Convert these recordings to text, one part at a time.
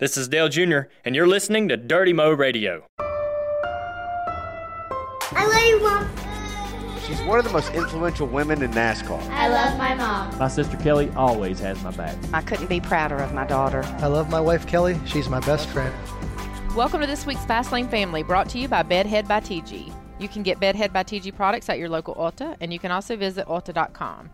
This is Dale Jr., and you're listening to Dirty Mo Radio. I love you, Mom. She's one of the most influential women in NASCAR. I love my mom. My sister Kelley always has my back. I couldn't be prouder of my daughter. I love my wife Kelley. She's my best friend. Welcome to this week's Fastlane Family, brought to you by Bedhead by TIGI. You can get Bedhead by TIGI products at your local Ulta, and you can also visit Ulta.com.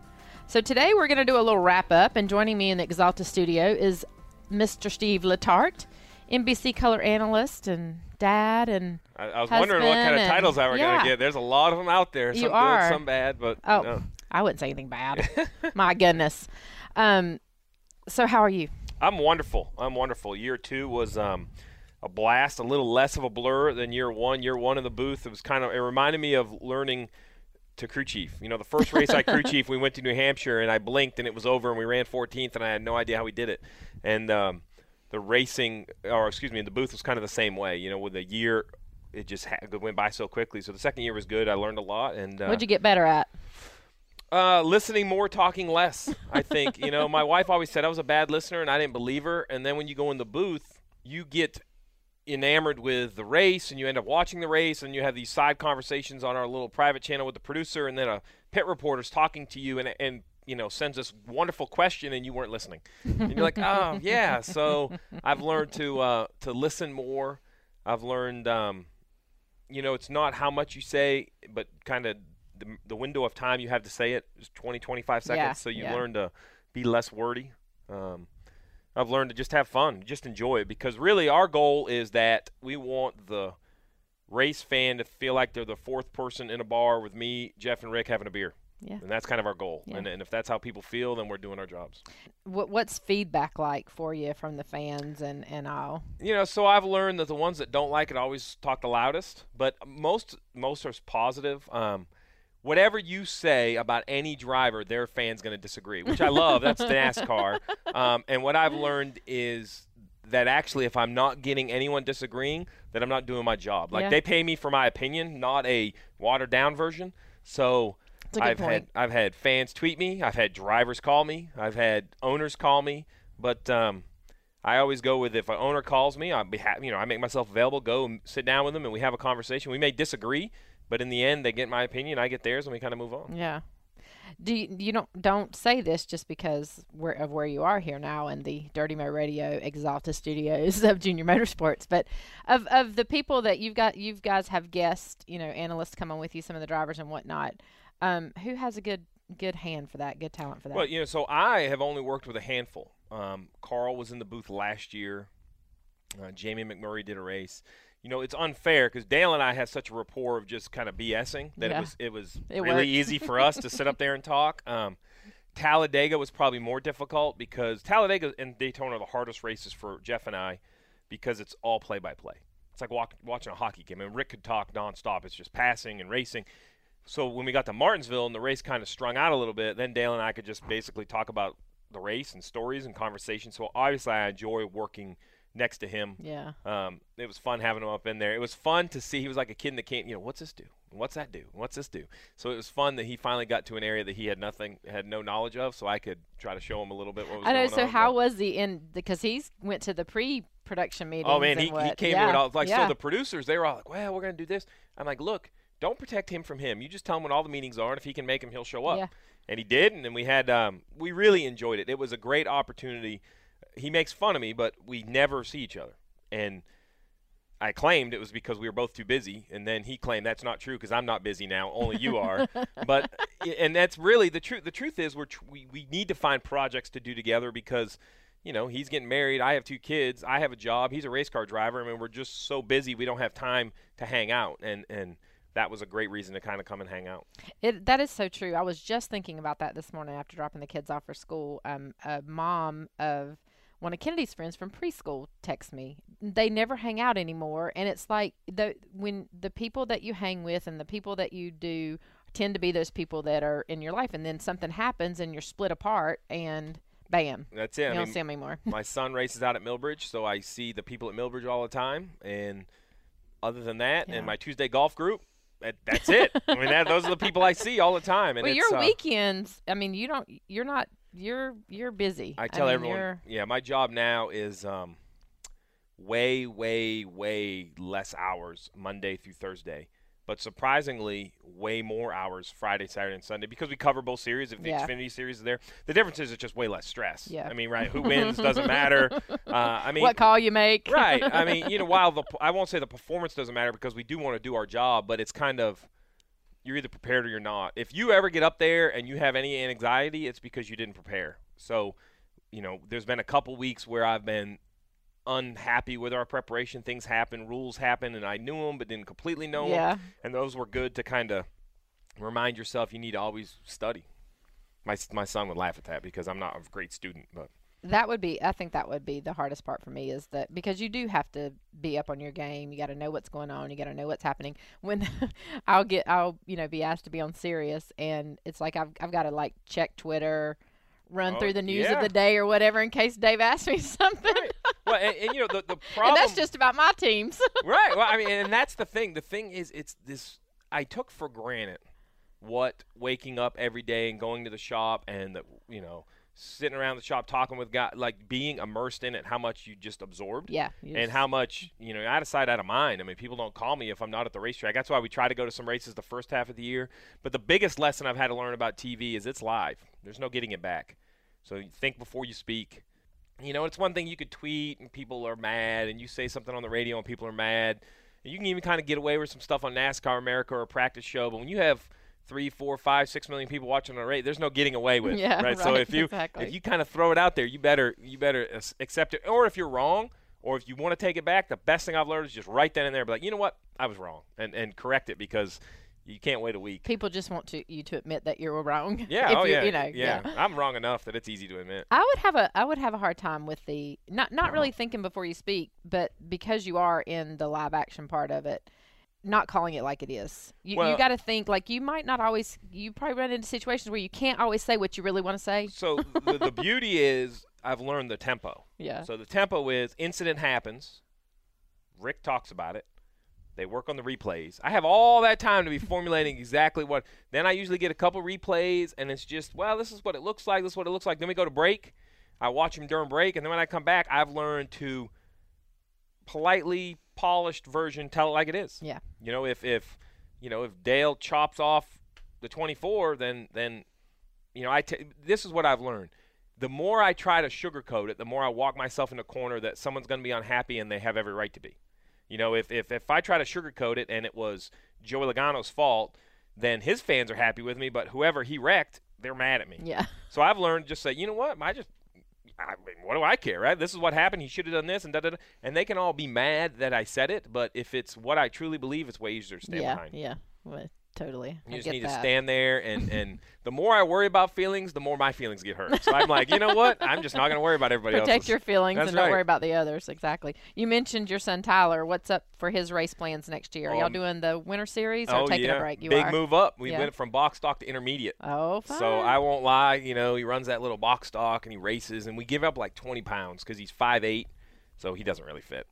So today we're going to do a little wrap up, and joining me in the Axalta studio is Mr. Steve Letarte, NBC color analyst and dad, and I, I was wondering what kind of titles I were and- going to get. There's a lot of them out there. Some You are. good, some bad, but oh, no. I wouldn't say anything bad. My goodness. Um, so how are you? I'm wonderful. I'm wonderful. Year two was um, a blast, a little less of a blur than year one. Year one in the booth, it was kind of. It reminded me of learning to crew chief. You know, the first race I crew chief, we went to New Hampshire and I blinked and it was over and we ran 14th and I had no idea how we did it. And um, the racing, or excuse me, the booth was kind of the same way. You know, with a year, it just ha- it went by so quickly. So the second year was good. I learned a lot and. Uh, What'd you get better at? uh, listening more, talking less. I think you know. My wife always said I was a bad listener, and I didn't believe her. And then when you go in the booth, you get enamored with the race, and you end up watching the race, and you have these side conversations on our little private channel with the producer, and then a pit reporter's talking to you, and and you know sends this wonderful question, and you weren't listening, and you're like, oh yeah. So I've learned to uh, to listen more. I've learned, um, you know, it's not how much you say, but kind of the, the window of time you have to say it is 20, 25 seconds. Yeah, so you yeah. learn to be less wordy. Um, I've learned to just have fun, just enjoy it, because really our goal is that we want the race fan to feel like they're the fourth person in a bar with me, Jeff, and Rick having a beer. Yeah. And that's kind of our goal. Yeah. And, and if that's how people feel, then we're doing our jobs. What, what's feedback like for you from the fans and, and all? You know, so I've learned that the ones that don't like it always talk the loudest, but most most are positive. Um, whatever you say about any driver, their fan's going to disagree, which I love. That's NASCAR. Um, and what I've learned is that actually, if I'm not getting anyone disagreeing, that I'm not doing my job. Like Yeah. they pay me for my opinion, not a watered down version. So. That's a good I've had. I've had fans tweet me. I've had drivers call me. I've had owners call me. But um, I always go with if an owner calls me, I'll be happy. You know, I make myself available, go and sit down with them, and we have a conversation. We may disagree, but in the end, they get my opinion, I get theirs, and we kind of move on. Yeah. Do you, you don't don't say this just because we're, of where you are here now in the Dirty Mo Radio Axalta Studios of Junior Motorsports, but of of the people that you've got, you guys have guests, you know, analysts come on with you, some of the drivers and whatnot. Um, who has a good good hand for that, good talent for that? Well, you know, so I have only worked with a handful. Um, Carl was in the booth last year. Uh, Jamie McMurray did a race. You know, it's unfair because Dale and I have such a rapport of just kind of BSing that Yeah. it was it was It really worked. easy for us to sit up there and talk. Um, Talladega was probably more difficult because Talladega and Daytona are the hardest races for Jeff and I because it's all play by play. It's like walk, watching a hockey game. And Rick could talk nonstop. It's just passing and racing. So when we got to Martinsville and the race kind of strung out a little bit, then Dale and I could just basically talk about the race and stories and conversations. So obviously I enjoy working next to him. yeah. Um, it was fun having him up in there. It was fun to see. He was like a kid in the camp. You know, what's this do? What's that do? What's this do? So it was fun that he finally got to an area that he had nothing, had no knowledge of. So I could try to show him a little bit what was I know. So on. how was the in because he's went to the pre-production meeting. Oh man, he, he came yeah. to it all like yeah. so. The producers they were all like, "Well, we're gonna do this." I'm like, "Look, don't protect him from him. You just tell him what all the meetings are, and if he can make them, he'll show up." Yeah. And he did, and then we had um, we really enjoyed it. It was a great opportunity. He makes fun of me, but we never see each other, and I claimed it was because we were both too busy, and then he claimed that's not true because I'm not busy now. Only you are. but and that's really the truth. The truth is we're tr- we we need to find projects to do together because. You know, he's getting married. I have two kids. I have a job. He's a race car driver. I mean, we're just so busy. We don't have time to hang out. And and that was a great reason to kind of come and hang out. It that is so true. I was just thinking about that this morning after dropping the kids off for school. Um, a mom of one of Kennedy's friends from preschool texts me. They never hang out anymore, and it's like the when the people that you hang with and the people that you do tend to be those people that are in your life, and then something happens and you're split apart, and bam, That's it. you I don't mean, see them anymore. my son races out at Millbridge, so I see the people at Millbridge all the time. And other than that, Yeah. and my Tuesday golf group, that, that's it. I mean, that, those are the people I see all the time. And Well, your uh, weekends. I mean, you don't. You're not. You're you're busy. I tell mean, everyone, yeah, my job now is um, way, way, way less hours Monday through Thursday, but surprisingly, way more hours Friday, Saturday, and Sunday because we cover both series. If the Yeah. Xfinity series is there, the difference is it's just way less stress. Yeah. I mean, right? Who wins doesn't matter. Uh, I mean, what call you make? right. I mean, you know, while the I won't say the performance doesn't matter because we do want to do our job, but it's kind of you're either prepared or you're not. If you ever get up there and you have any anxiety, it's because you didn't prepare. So, you know, there's been a couple weeks where I've been unhappy with our preparation. Things happen, rules happen, and I knew them but didn't completely know them. And those were good to kind of remind yourself you need to always study. My my son would laugh at that because I'm not a great student, but That would be I think that would be the hardest part for me is that because you do have to be up on your game. You got to know what's going on. You got to know what's happening. When I'll get I'll, you know, be asked to be on Sirius and it's like I've I've got to like check Twitter, run Oh, through the news yeah. of the day or whatever in case Dave asks me something. well, and, and you know the the problem. and that's just about my teams. right. Well, I mean, and that's the thing. The thing is, it's this. I took for granted what waking up every day and going to the shop and the, you know sitting around the shop talking with guys, like being immersed in it, how much you just absorbed. yeah. you And how much you know, out of sight, out of mind. I mean, people don't call me if I'm not at the racetrack. That's why we try to go to some races the first half of the year. But the biggest lesson I've had to learn about TV is it's live. There's no getting it back. So think before you speak. You know, it's one thing you could tweet and people are mad, and you say something on the radio and people are mad. And you can even kind of get away with some stuff on NASCAR America or a practice show. But when you have three, four, five, six million people watching on a race, there's no getting away with. Yeah, right. So if you exactly. if you kind of throw it out there, you better you better accept it. Or if you're wrong, or if you want to take it back, the best thing I've learned is just right then and there, be like, you know what, I was wrong, and and correct it because you can't wait a week. people just want to you to admit that you were wrong. Yeah, if oh you, yeah, you know, yeah. I'm wrong enough that it's easy to admit. I would have a I would have a hard time with the not not Uh-huh. really thinking before you speak, but because you are in the live action part of it, not calling it like it is. You Well- you got to think like you might not always you probably run into situations where you can't always say what you really want to say. So the, the beauty is I've learned the tempo. Yeah. So the tempo is incident happens. Rick talks about it. They work on the replays. I have all that time to be formulating exactly what. Then I usually get a couple replays, and it's just, well, this is what it looks like. This is what it looks like. Then we go to break. I watch them during break, and then when I come back, I've learned to politely polished version tell it like it is. Yeah. You know, if if you know if Dale chops off the 24, then then you know I t- this is what I've learned. The more I try to sugarcoat it, the more I walk myself in a corner that someone's going to be unhappy, and they have every right to be. You know, if, if if I try to sugarcoat it and it was Joey Logano's fault, then his fans are happy with me. But whoever he wrecked, they're mad at me. Yeah. So I've learned just say, you know what, I just, I mean, what do I care, right? This is what happened. He should have done this, and da da da. And they can all be mad that I said it, but if it's what I truly believe, it's way easier to stand yeah. behind. Yeah. Well, totally. You I just need that. to stand there, and and the more I worry about feelings, the more my feelings get hurt. So I'm like, you know what? I'm just not going to worry about everybody else. Protect else's. your feelings That's and don't worry about the others. Exactly. You mentioned your son Tyler. What's up for his race plans next year? Are y'all Um, doing the winter series or oh taking yeah, a break? You big are. move up. We Yeah. went from box stock to intermediate. Oh, fine. So I won't lie, you know, he runs that little box stock and he races, and we give up like 20 pounds because he's 5'8", so he doesn't really fit.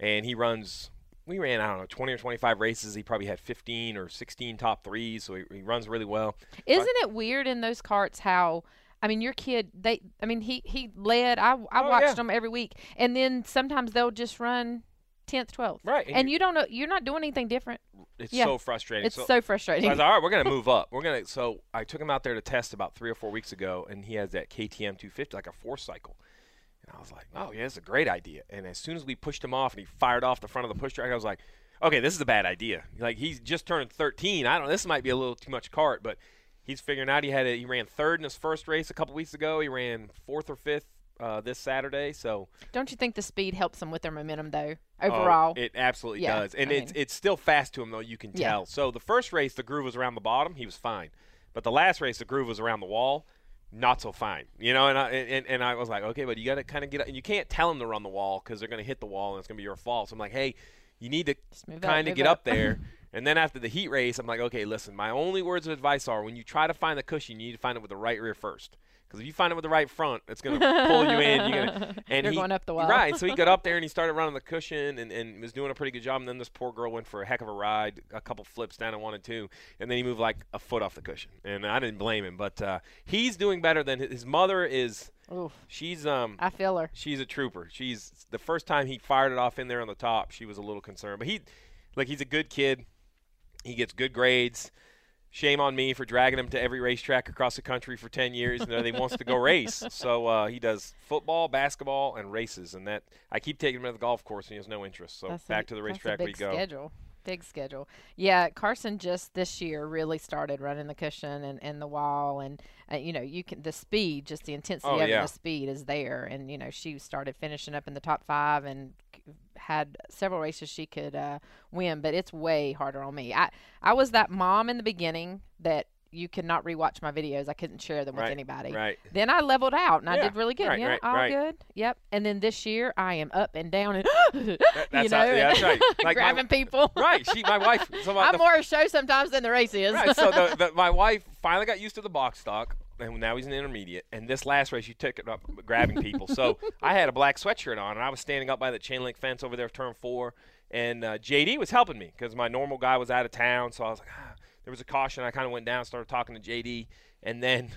And he runs, we ran, I don't know, 20 or 25 races. He probably had 15 or 16 top threes, so he, he runs really well. Isn't it weird in those carts how? I mean, your kid. They. I mean, he he led. I I Oh, watched yeah. them every week, and then sometimes they'll just run tenth, twelfth. Right, and And, you- don't know. You're not doing anything different. It's Yeah. so frustrating. It's so, so so frustrating. I was like, all right, we're gonna move up. We're gonna. So I took him out there to test about three or four weeks ago, and he has that KTM 250, like a four cycle. And I was like, oh yeah, it's a great idea. And as soon as we pushed him off, and he fired off the front of the push track, I was like, okay, this is a bad idea. Like he's just turned 13. I don't. This might be a little too much cart, but he's figuring out. He had a, he ran third in his first race a couple weeks ago. He ran fourth or fifth uh, this Saturday. So don't you think the speed helps them with their momentum though? Oh, Overall. it absolutely Yeah, does, and I it's mean- it's still fast to him though. You can Yeah. tell. So the first race, the groove was around the bottom. He was fine, but the last race, the groove was around the wall. Not so fine, you know. And I and, and I was like, okay, but you got to kind of get, up. and you can't tell them to run the wall because they're going to hit the wall and it's going to be your fault. So I'm like, hey, you need to Just move up, kind of get up. up there. and then after the heat race, I'm like, okay, listen, my only words of advice are when you try to find the cushion, you need to find it with the right rear first. Because if you find it with the right front, it's going to pull you in. You're gonna, and You're he, going up the wall. Right. So he got up there and he started running the cushion and, and was doing a pretty good job. And then this poor girl went for a heck of a ride, a couple flips down and one and two. And then he moved like a foot off the cushion. And I didn't blame him. But uh, he's doing better than his mother is. Oof. She's um I feel her. she's a trooper. She's the first time he fired it off in there on the top, she was a little concerned. But he like he's a good kid. He gets good grades. Shame on me for dragging him to every racetrack across the country for 10 years. and know, he wants to go race. So uh, he does football, basketball, and races. And that I keep taking him to the golf course, and he has no interest. So That's a- back to the that's a racetrack we big go. Schedule. Big schedule. Yeah, Carson just this year really started running the cushion and, and the wall, and uh, you know you can the speed, just the intensity Oh, of yeah. the speed is there, and you know she started finishing up in the top five and had several races she could uh, win, but it's way harder on me. I I was that mom in the beginning that you could not rewatch my videos. I couldn't share them with anybody. right. Then I leveled out and I did really good. right, yeah, right, all right. good. Yep. And then this year I am up and down and you that's know, how- yeah, that's right. Like my- grabbing people. Right. She, my wife. So my, I'm the more a show sometimes than the race is. right. So the, the, my wife finally got used to the box stock, and now he's an intermediate. And this last race, she took it up grabbing people. So I had a black sweatshirt on, and I was standing up by the chain link fence over there, turn four, and uh, JD was helping me because my normal guy was out of town. So I was like, ah. there was a caution. I kind of went down, started talking to JD, and then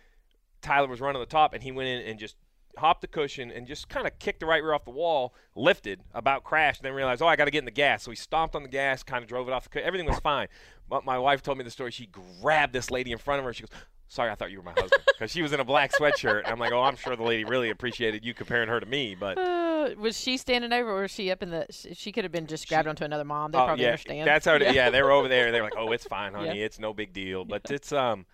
Tyler was running the top, and he went in and just hopped the cushion and just kind of kicked the right rear off the wall, lifted, about crashed, and then realized, oh, I got to get in the gas. So he stomped on the gas, kind of drove it off the cushion. Everything was fine. But my wife told me the story. She grabbed this lady in front of her. She goes, sorry, I thought you were my husband. Because she was in a black sweatshirt. And I'm like, oh, I'm sure the lady really appreciated you comparing her to me. But Uh, was she standing over, or was she up in the? She, she could have been just grabbed onto another mom. They Oh, probably yeah, understand. That's how. It, yeah. they were over there. They were like, "Oh, it's fine, honey. Yeah. It's no big deal." But it's um,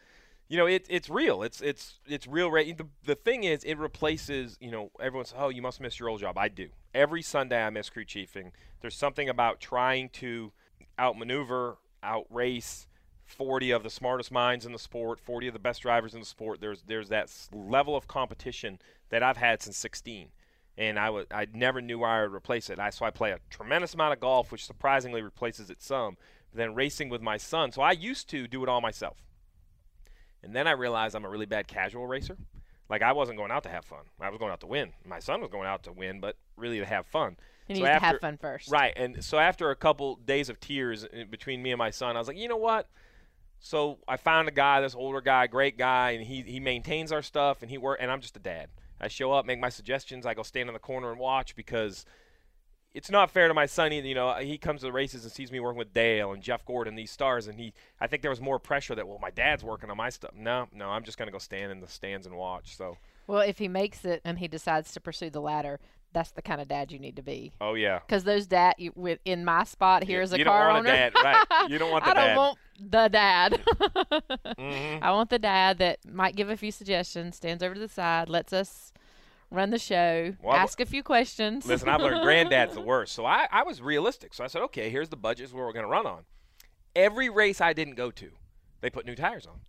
you know, it, it's real. It's it's it's real. Ra- the the thing is, it replaces. You know, everyone's oh, you must miss your old job. I do. Every Sunday, I miss crew chiefing. There's something about trying to outmaneuver, outrace. 40 of the smartest minds in the sport, 40 of the best drivers in the sport. There's there's that level of competition that I've had since 16 and I would I never knew where I would replace it. I so I play a tremendous amount of golf, which surprisingly replaces it some. Then racing with my son, so I used to do it all myself, and then I realized I'm a really bad casual racer. Like I wasn't going out to have fun; I was going out to win. My son was going out to win, but really to have fun. You So need to have fun first. Right, and so after a couple days of tears uh, between me and my son, I was like, you know what? So I found a guy, this older guy, great guy, and he he maintains our stuff, and he work, and I'm just a dad. I show up, make my suggestions, I go stand in the corner and watch because it's not fair to my son. You know, he comes to the races and sees me working with Dale and Jeff Gordon, these stars, and he, I think there was more pressure that well, my dad's working on my stuff. No, no, I'm just gonna go stand in the stands and watch. So, Well, if he makes it and he decides to pursue the ladder, that's the kind of dad you need to be. oh yeah, Because those dad, you, with in my spot here as a you don't car want owner, a dad, right? You don't want the dad. I don't want the dad. Mhm. I want the dad that might give a few suggestions, stands over to the side, lets us run the show, Well, ask a few questions. Listen, I've learned granddad's the worst. So I, I was realistic. So I said, okay, here's the budget where we're going to run on. Every race I didn't go to, they put new tires on.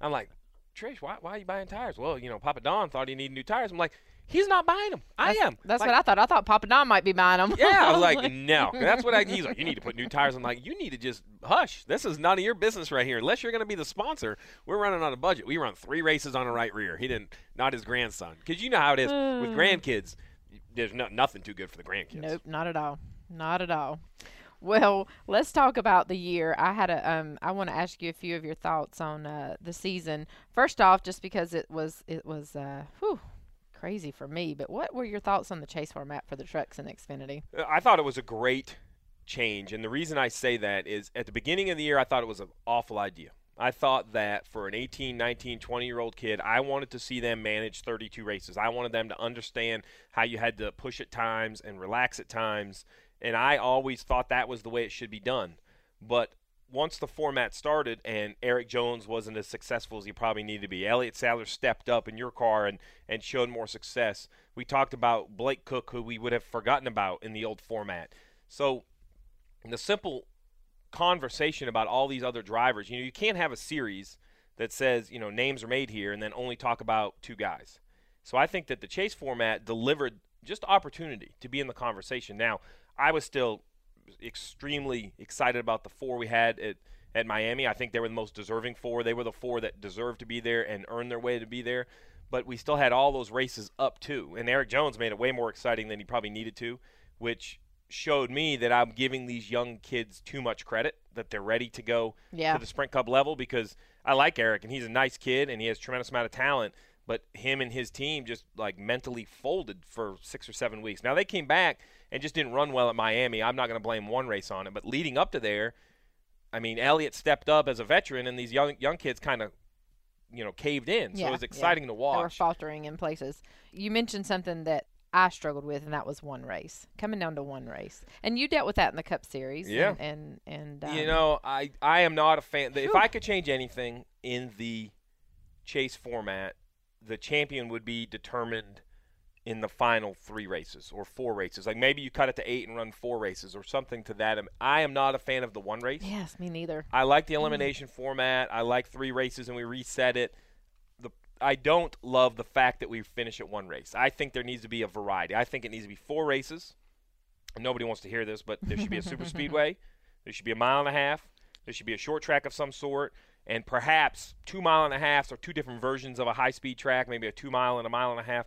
I'm like, Trish, why, why are you buying tires? Well, you know, Papa Don thought he needed new tires. I'm like, he's not buying them. I that's, am. That's Like, what I thought. I thought Papa Don might be buying them. Yeah, I was like, no. That's what I. He's like, you need to put new tires. I'm like, you need to just hush. This is none of your business right here. Unless you're going to be the sponsor, we're running on a budget. We run three races on a right rear. He didn't, not his grandson, because you know how it is with grandkids. There's no, nothing too good for the grandkids. Nope, not at all. Not at all. Well, let's talk about the year. I had a um I want to ask you a few of your thoughts on uh the season. First off, just because it was it was uh whew, crazy for me, but what were your thoughts on the chase format for the trucks and Xfinity? Uh, I thought it was a great change, and the reason I say that is at the beginning of the year, I thought it was an awful idea. I thought that for an 18, 19, 20 year old kid, I wanted to see them manage 32 races. I wanted them to understand how you had to push at times and relax at times, and I always thought that was the way it should be done. But once the format started and Eric Jones wasn't as successful as he probably needed to be, Elliott Sadler stepped up in your car and, and showed more success. We talked about Blake Koch, who we would have forgotten about in the old format. So the simple conversation about all these other drivers, you know, you can't have a series that says, you know, names are made here and then only talk about two guys. So I think that the chase format delivered just opportunity to be in the conversation. Now, I was still extremely excited about the four we had at, at Miami. I think they were the most deserving four. They were the four that deserved to be there and earned their way to be there. But we still had all those races up too. And Eric Jones made it way more exciting than he probably needed to, which showed me that I'm giving these young kids too much credit, that they're ready to go Yeah. to the Sprint Cup level because I like Eric and he's a nice kid and he has tremendous amount of talent. but him and his team just like mentally folded for six or seven weeks. Now they came back and just didn't run well at Miami. I'm not going to blame one race on it, but leading up to there, I mean, Elliott stepped up as a veteran, and these young young kids kind of, you know, caved in. So Yeah, it was yeah. exciting to They were faltering in places. You mentioned something that I struggled with, and that was one race, coming down to one race. And you dealt with that in the Cup Series. Yeah. And and, and you um, know, I I am not a fan. If I could change anything in the chase format, the champion would be determined in the final three races or four races. Like maybe you cut it to eight and run four races or something to that. I am not a fan of the one race. Yes, me neither. I like the mm. elimination format. I like three races and we reset it. The I don't love the fact that we finish at one race. I think there needs to be a variety. I think it needs to be four races. Nobody wants to hear this, but there should be a super speedway. There should be a mile and a half. There should be a short track of some sort, and perhaps two mile and a half or two different versions of a high speed track, maybe a two mile and a mile and a half.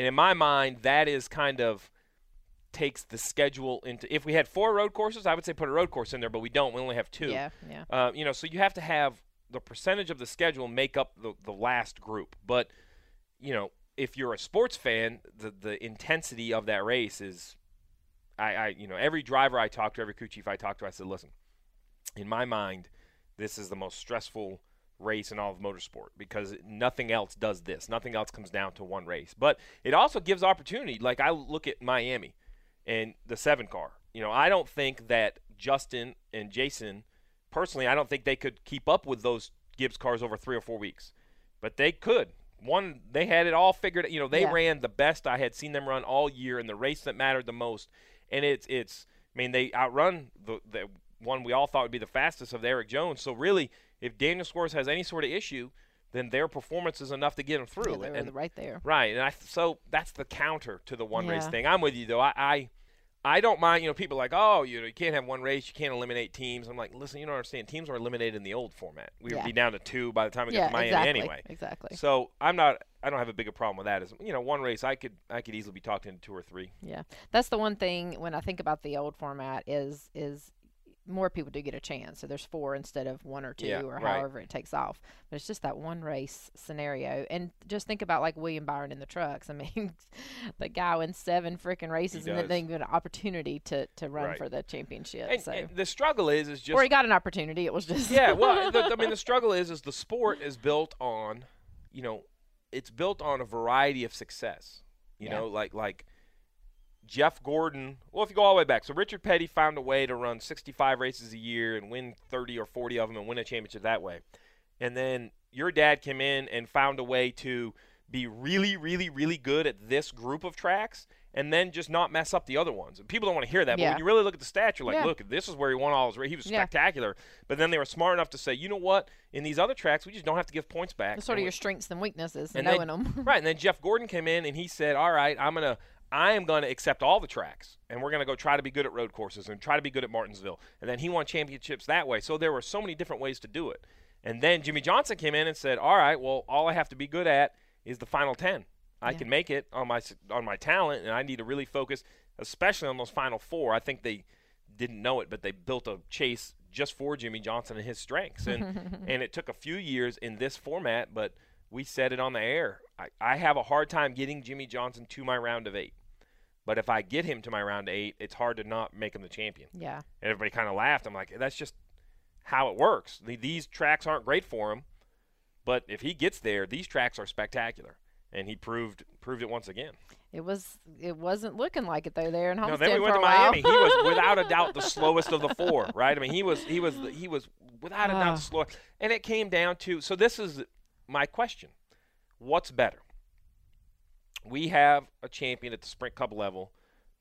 And in my mind, that is kind of takes the schedule into. If we had four road courses, I would say put a road course in there, but we don't. We only have two. Yeah, yeah. Uh, you know, so you have to have the percentage of the schedule make up the, the last group. But, you know, if you're a sports fan, the, the intensity of that race is, I, I, you know, every driver I talk to, every crew chief I talk to, I said, listen, in my mind, this is the most stressful race in all of motorsport because nothing else does this. Nothing else comes down to one race. But it also gives opportunity. Like I look at Miami and the seven car. You know, I don't think that Justin and Jason, personally, I don't think they could keep up with those Gibbs cars over three or four weeks. But they could. One, they had it all figured. You know, they Yeah. ran the best I had seen them run all year in the race that mattered the most. And it's it's. I mean, they outrun the the one we all thought would be the fastest of Eric Jones. So really, if Daniel Suárez has any sort of issue, then their performance is enough to get him through. Yeah, and right there. Right, and I so that's the counter to the one race thing. I'm with you though. I, I I don't mind. You know, people like, oh, you know, you can't have one race, you can't eliminate teams. I'm like, listen, you don't understand. Teams were eliminated in the old format. We would be down to two by the time we yeah, get to Miami exactly. anyway. Exactly. So I'm not. I don't have a bigger problem with that. As you know, one race I could I could easily be talked into two or three. Yeah, that's the one thing when I think about the old format is is more people do get a chance. So there's four instead of one or two Yeah, or right. however it takes off. But it's just that one race scenario. And just think about like William Byron in the trucks. I mean, the guy wins seven freaking races and then didn't get an opportunity to, to run Right. for the championship. And, so and the struggle is is just or he got an opportunity. It was just yeah, well, the, I mean, the struggle is is the sport is built on, you know, it's built on a variety of success. You Yeah. know, like like Jeff Gordon. Well, if you go all the way back, so Richard Petty found a way to run 65 races a year and win 30 or 40 of them and win a championship that way. And then your dad came in and found a way to be really, really, really good at this group of tracks and then just not mess up the other ones. And people don't want to hear that, but Yeah. when you really look at the stats, you're like, Yeah. look, this is where he won all his races. He was Yeah. spectacular. But then they were smart enough to say, you know what? In these other tracks, we just don't have to give points back. It's sort of we- your strengths and weaknesses, and knowing then- them. right, and then Jeff Gordon came in and he said, "All right, I'm gonna, I am gonna accept all the tracks, and we're gonna go try to be good at road courses and try to be good at Martinsville." And then he won championships that way. So there were so many different ways to do it. And then Jimmie Johnson came in and said, "All right, well, all I have to be good at is the final ten. I Yeah. can make it on my on my talent, and I need to really focus, especially on those final four. I think they didn't know it, but they built a chase just for Jimmie Johnson and his strengths. And and it took a few years in this format, but we said it on the air. I, I have a hard time getting Jimmie Johnson to my round of eight. But if I get him to my round eight, it's hard to not make him the champion. yeah. And everybody kind of laughed. I'm like, that's just how it works. These tracks aren't great for him, but if he gets there, these tracks are spectacular. And he proved proved it once again. It was. It wasn't looking like it though. There in No, then we went to. Miami. He was without a doubt the slowest of the four, right? I mean, he was he was he was without a doubt Ah. the slowest. And it came down to so this is my question: What's better? We have a champion at the Sprint Cup level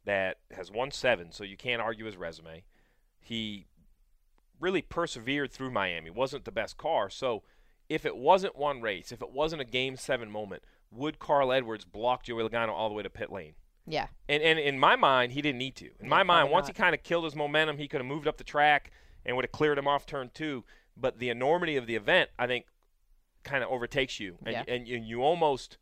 that has won seven, so you can't argue his resume. He really persevered through Miami. wasn't the best car, so if it wasn't one race, if it wasn't a Game Seven moment, would Carl Edwards block Joey Logano all the way to pit lane? yeah. And, and in my mind, he didn't need to. In Yeah, my mind, once not. he kind of killed his momentum, he could have moved up the track and would have cleared him off turn two. But the enormity of the event, I think, kind of overtakes you, and, Yeah. and you, you almost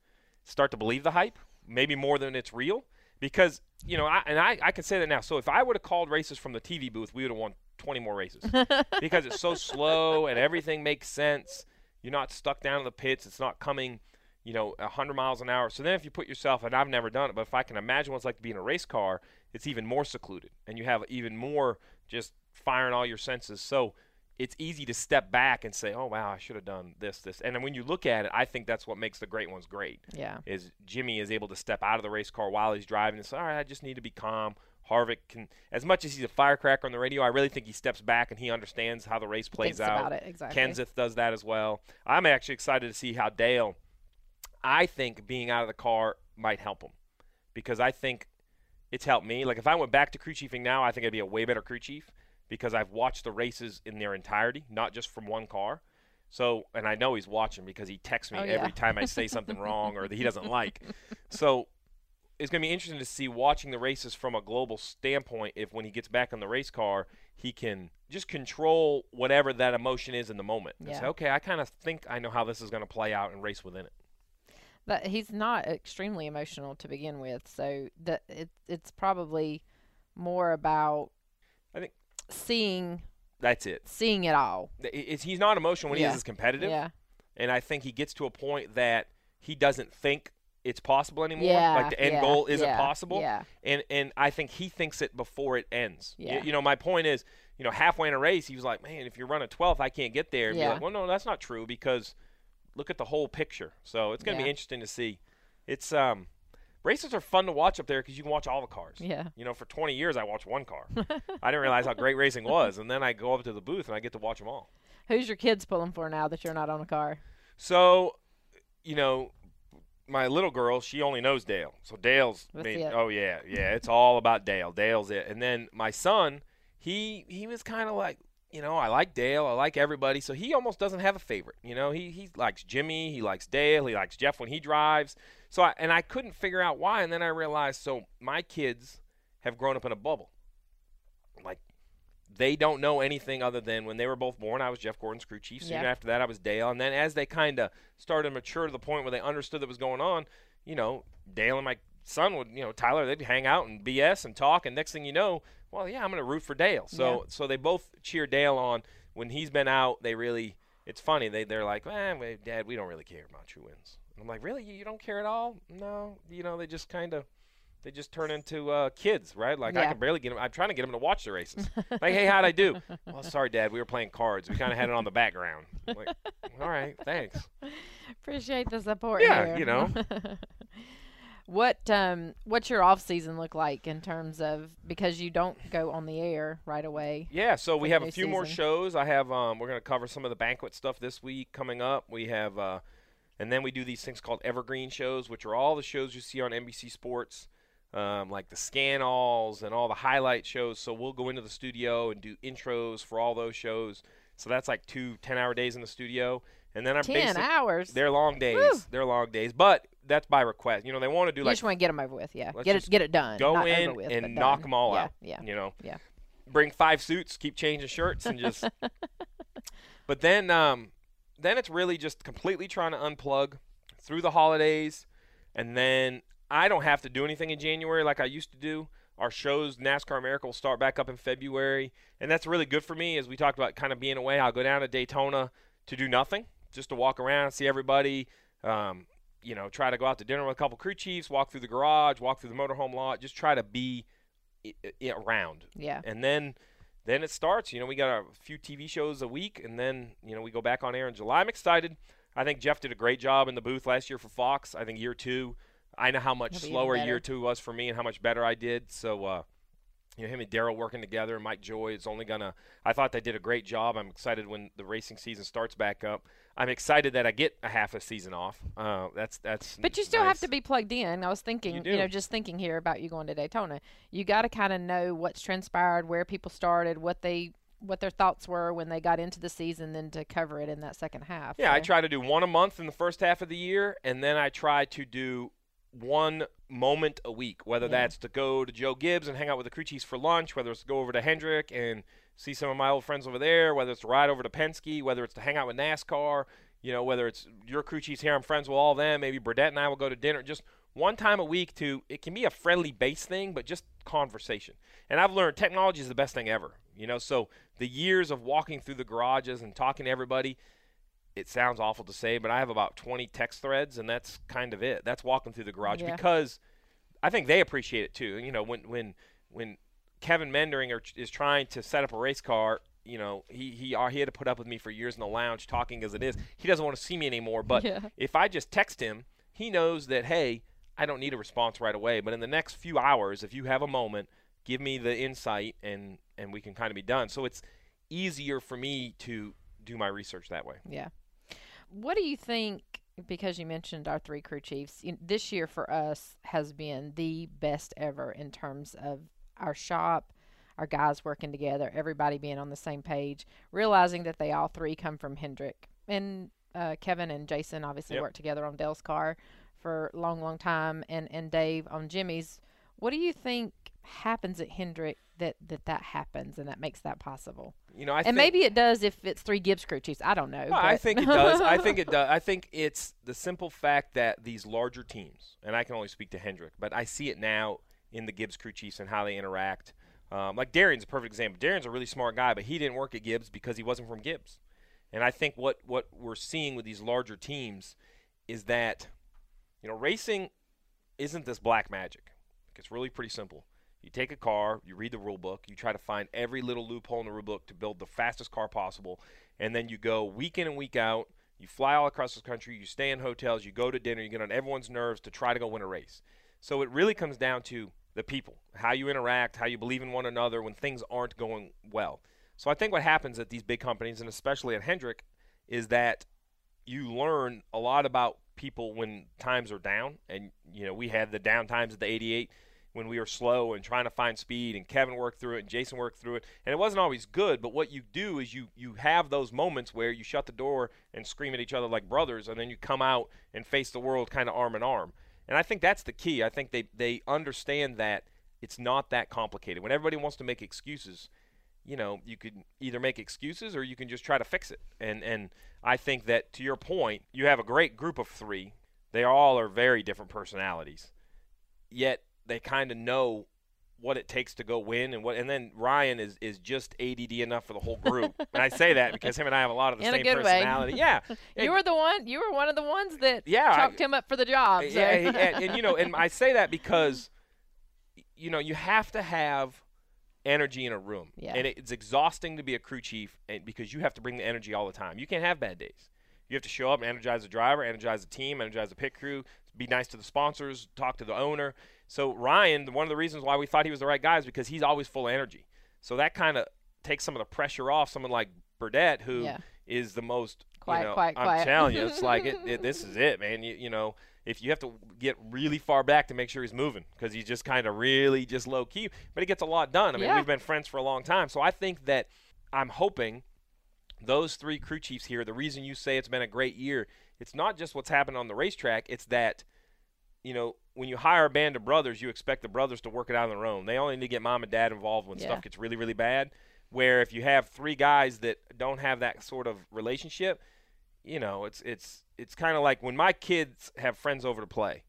start to believe the hype, maybe more than it's real. Because you know, I, and I, I can say that now. So if I would have called races from the TV booth, we would have won 20 more races because it's so slow and everything makes sense. You're not stuck down in the pits. It's not coming, you know, 100 miles an hour. So then if you put yourself, and I've never done it, but if I can imagine what it's like to be in a race car, it's even more secluded, and you have even more just firing all your senses. So it's easy to step back and say, "Oh wow, I should have done this, this." And then when you look at it, I think that's what makes the great ones great. Yeah. Is Jimmy is able to step out of the race car while he's driving and say, "All right, I just need to be calm." Harvick can, as much as he's a firecracker on the radio, I really think he steps back and he understands how the race plays out. about it, exactly. Kenseth does that as well. I'm actually excited to see how Dale. I think being out of the car might help him because I think it's helped me. Like if I went back to crew chiefing now, I think I'd be a way better crew chief because I've watched the races in their entirety, not just from one car. So, and I know he's watching because he texts me Oh, yeah. every time I say something wrong or that he doesn't like. So, it's going to be interesting to see watching the races from a global standpoint if when he gets back on the race car, he can just control whatever that emotion is in the moment. And say, Yeah. okay, I kind of think I know how this is going to play out and race within it. But he's not extremely emotional to begin with, so that it, it's probably more about I think seeing that's it. seeing it all. It's, he's not emotional when he is competitive. Yeah. and I think he gets to a point that he doesn't think it's possible anymore. Yeah, like the end yeah, goal isn't yeah, possible. yeah. And and I think he thinks it before it ends. Yeah. You, know, my point is, you know, halfway in a race, he was like, "Man, if you're running 12th, I can't get there." And be Yeah. like, "Well, no, that's not true because look at the whole picture." So it's going to Yeah. be interesting to see. It's um races are fun to watch up there because you can watch all the cars. Yeah. You know, for 20 years I watched one car. I didn't realize how great racing was, and then I go up to the booth and I get to watch them all. Who's your kids pulling for now that you're not on a car? So, you know, my little girl, she only knows Dale. So Dale's, it. oh yeah, yeah, it's all about Dale. Dale's it. And then my son, he he was kind of like, you know, I like Dale, I like everybody. So he almost doesn't have a favorite. You know, he he likes Jimmy, he likes Dale, he likes Jeff when he drives. So I, and I couldn't figure out why. And then I realized, so my kids have grown up in a bubble. Like they don't know anything other than when they were both born, I was Jeff Gordon's crew chief. Soon Yeah. after that, I was Dale. And then as they kind of started to mature to the point where they understood that was going on, you know, Dale and my son would, you know, Tyler, they'd hang out and BS and talk. And next thing you know, well, yeah, I'm going to root for Dale. So, Yeah. so they both cheer Dale on. When he's been out, they really, it's funny. They, they're like, man, Dad, we don't really care about who wins. And I'm like, really? You, you don't care at all? No. You know, they just kind of they just turn into uh, kids, right? Like I can barely get them. I'm trying to get them to watch the races. like, hey, how'd I do? well, sorry, Dad. We were playing cards. We kind of had it on the background. Like, all right, thanks. Appreciate the support. Yeah, here. you know. what um what's your off season look like in terms of because you don't go on the air right away? Yeah, so we have a few more shows. I have um, we're going to cover some of the banquet stuff this week coming up. We have uh, and then we do these things called evergreen shows, which are all the shows you see on NBC Sports, um, like the scan alls and all the highlight shows. So we'll go into the studio and do intros for all those shows. So that's like two 10-hour days in the studio, and then I'm Ten hours. They're long days. Woo. They're long days, but that's by request. You know, they want to do you like just want to get them over with, yeah. Get it, get it done. go Not in with, and knock them all yeah, out. Yeah, You know, yeah. bring five suits, keep changing shirts, and just. but then, um, then it's really just completely trying to unplug through the holidays, and then I don't have to do anything in January like I used to do. Our shows, NASCAR America, will start back up in February, and that's really good for me. As we talked about, kind of being away, I'll go down to Daytona to do nothing, just to walk around, see everybody. Um, you know, try to go out to dinner with a couple crew chiefs, walk through the garage, walk through the motorhome lot, just try to be i- i- around. Yeah. And then then it starts. You know, we got a few TV shows a week, and then you know we go back on air in July. I'm excited. I think Jeff did a great job in the booth last year for Fox. I think year two, I know how much He'll slower year two was for me and how much better I did. So. uh you know, him and Darrell working together, and Mike Joy is only gonna. I thought they did a great job. I'm excited when the racing season starts back up. I'm excited that I get a half a season off. Uh, that's that's. But you still have to be plugged in. I was thinking, You you, know, just thinking here about you going to Daytona. You got to kind of know what's transpired, where people started, what they what their thoughts were when they got into the season, then to cover it in that second half. Yeah, I try to do one a month in the first half of the year, and then I try to do one moment a week, whether Yeah. that's to go to Joe Gibbs and hang out with the crew chiefs for lunch, whether it's to go over to Hendrick and see some of my old friends over there, whether it's to ride over to Penske, whether it's to hang out with NASCAR, you know, whether it's your crew chiefs here, I'm friends with all of them. Maybe Burdett and I will go to dinner. Just one time a week to, it can be a friendly base thing, but just conversation. And I've learned technology is the best thing ever, you know, so the years of walking through the garages and talking to everybody, it sounds awful to say, but I have about 20 text threads, and that's kind of it. That's walking through the garage Yeah. because I think they appreciate it too. You know, when when when Kevin Meendering are, is trying to set up a race car, you know, he he uh, he had to put up with me for years in the lounge talking as it is. He doesn't want to see me anymore. But Yeah. if I just text him, he knows that hey, I don't need a response right away. But in the next few hours, if you have a moment, give me the insight, and and we can kind of be done. So it's easier for me to do my research that way. Yeah. What do you think? Because you mentioned our three crew chiefs, you this year for us has been the best ever in terms of our shop, our guys working together, everybody being on the same page, realizing that they all three come from Hendrick. And uh, Kevin and Jason obviously Yep. worked together on Dale's car for a long, long time, and, and Dave on Jimmy's. What do you think happens at Hendrick that that, that happens and that makes that possible? You know, I and maybe it does if it's three Gibbs crew chiefs. I don't know. Well, I think it does. I think it does. I think it's the simple fact that these larger teams, and I can only speak to Hendrick, but I see it now in the Gibbs crew chiefs and how they interact. Um, like Darian's a perfect example. Darian's a really smart guy, but he didn't work at Gibbs because he wasn't from Gibbs. And I think what what we're seeing with these larger teams is that, you know, racing isn't this black magic. It's really pretty simple. You take a car, you read the rule book, you try to find every little loophole in the rule book to build the fastest car possible, and then you go week in and week out. You fly all across the country, you stay in hotels, you go to dinner, you get on everyone's nerves to try to go win a race. So it really comes down to the people, how you interact, how you believe in one another when things aren't going well. So I think what happens at these big companies, and especially at Hendrick, is that you learn a lot about people when times are down. And, you know, we had the down times at the 88 when we were slow and trying to find speed, and Kevin worked through it, and Jason worked through it. And it wasn't always good, but what you do is you, you have those moments where you shut the door and scream at each other like brothers, and then you come out and face the world kind of arm in arm. And I think that's the key. I think they, they understand that it's not that complicated. When everybody wants to make excuses, you know, you could either make excuses or you can just try to fix it. And and I think that to your point, you have a great group of three. They all are very different personalities. Yet they kind of know what it takes to go win and what and then Ryan is is just ADD enough for the whole group. and I say that because him and I have a lot of the In same good way. personality. Yeah. You were the one. You were one of the ones that Yeah, I- him up for the job. So. Yeah, and, and, and, you know, and I say that because, you know, you have to have energy in a room, Yeah. and it's exhausting to be a crew chief, and because you have to bring the energy all the time. You can't have bad days. You have to show up and energize the driver, energize the team, energize the pit crew, be nice to the sponsors, talk to the owner. So Ryan, one of the reasons why we thought he was the right guy is because he's always full of energy. So that kind of takes some of the pressure off someone like Burdett, who is Yeah. the most you Quiet, know, quiet, I'm quiet. telling you, it's like it, it, this is it, man. You, you know, if you have to get really far back to make sure he's moving because he's just kind of really just low key, but he gets a lot done. I mean, Yeah. we've been friends for a long time, so I think that I'm hoping those three crew chiefs here. The reason you say it's been a great year, it's not just what's happened on the racetrack. It's that you know when you hire a band of brothers, you expect the brothers to work it out on their own. They only need to get mom and dad involved when Yeah. stuff gets really really bad. Where if you have three guys that don't have that sort of relationship, you know, it's it's it's kind of like when my kids have friends over to play.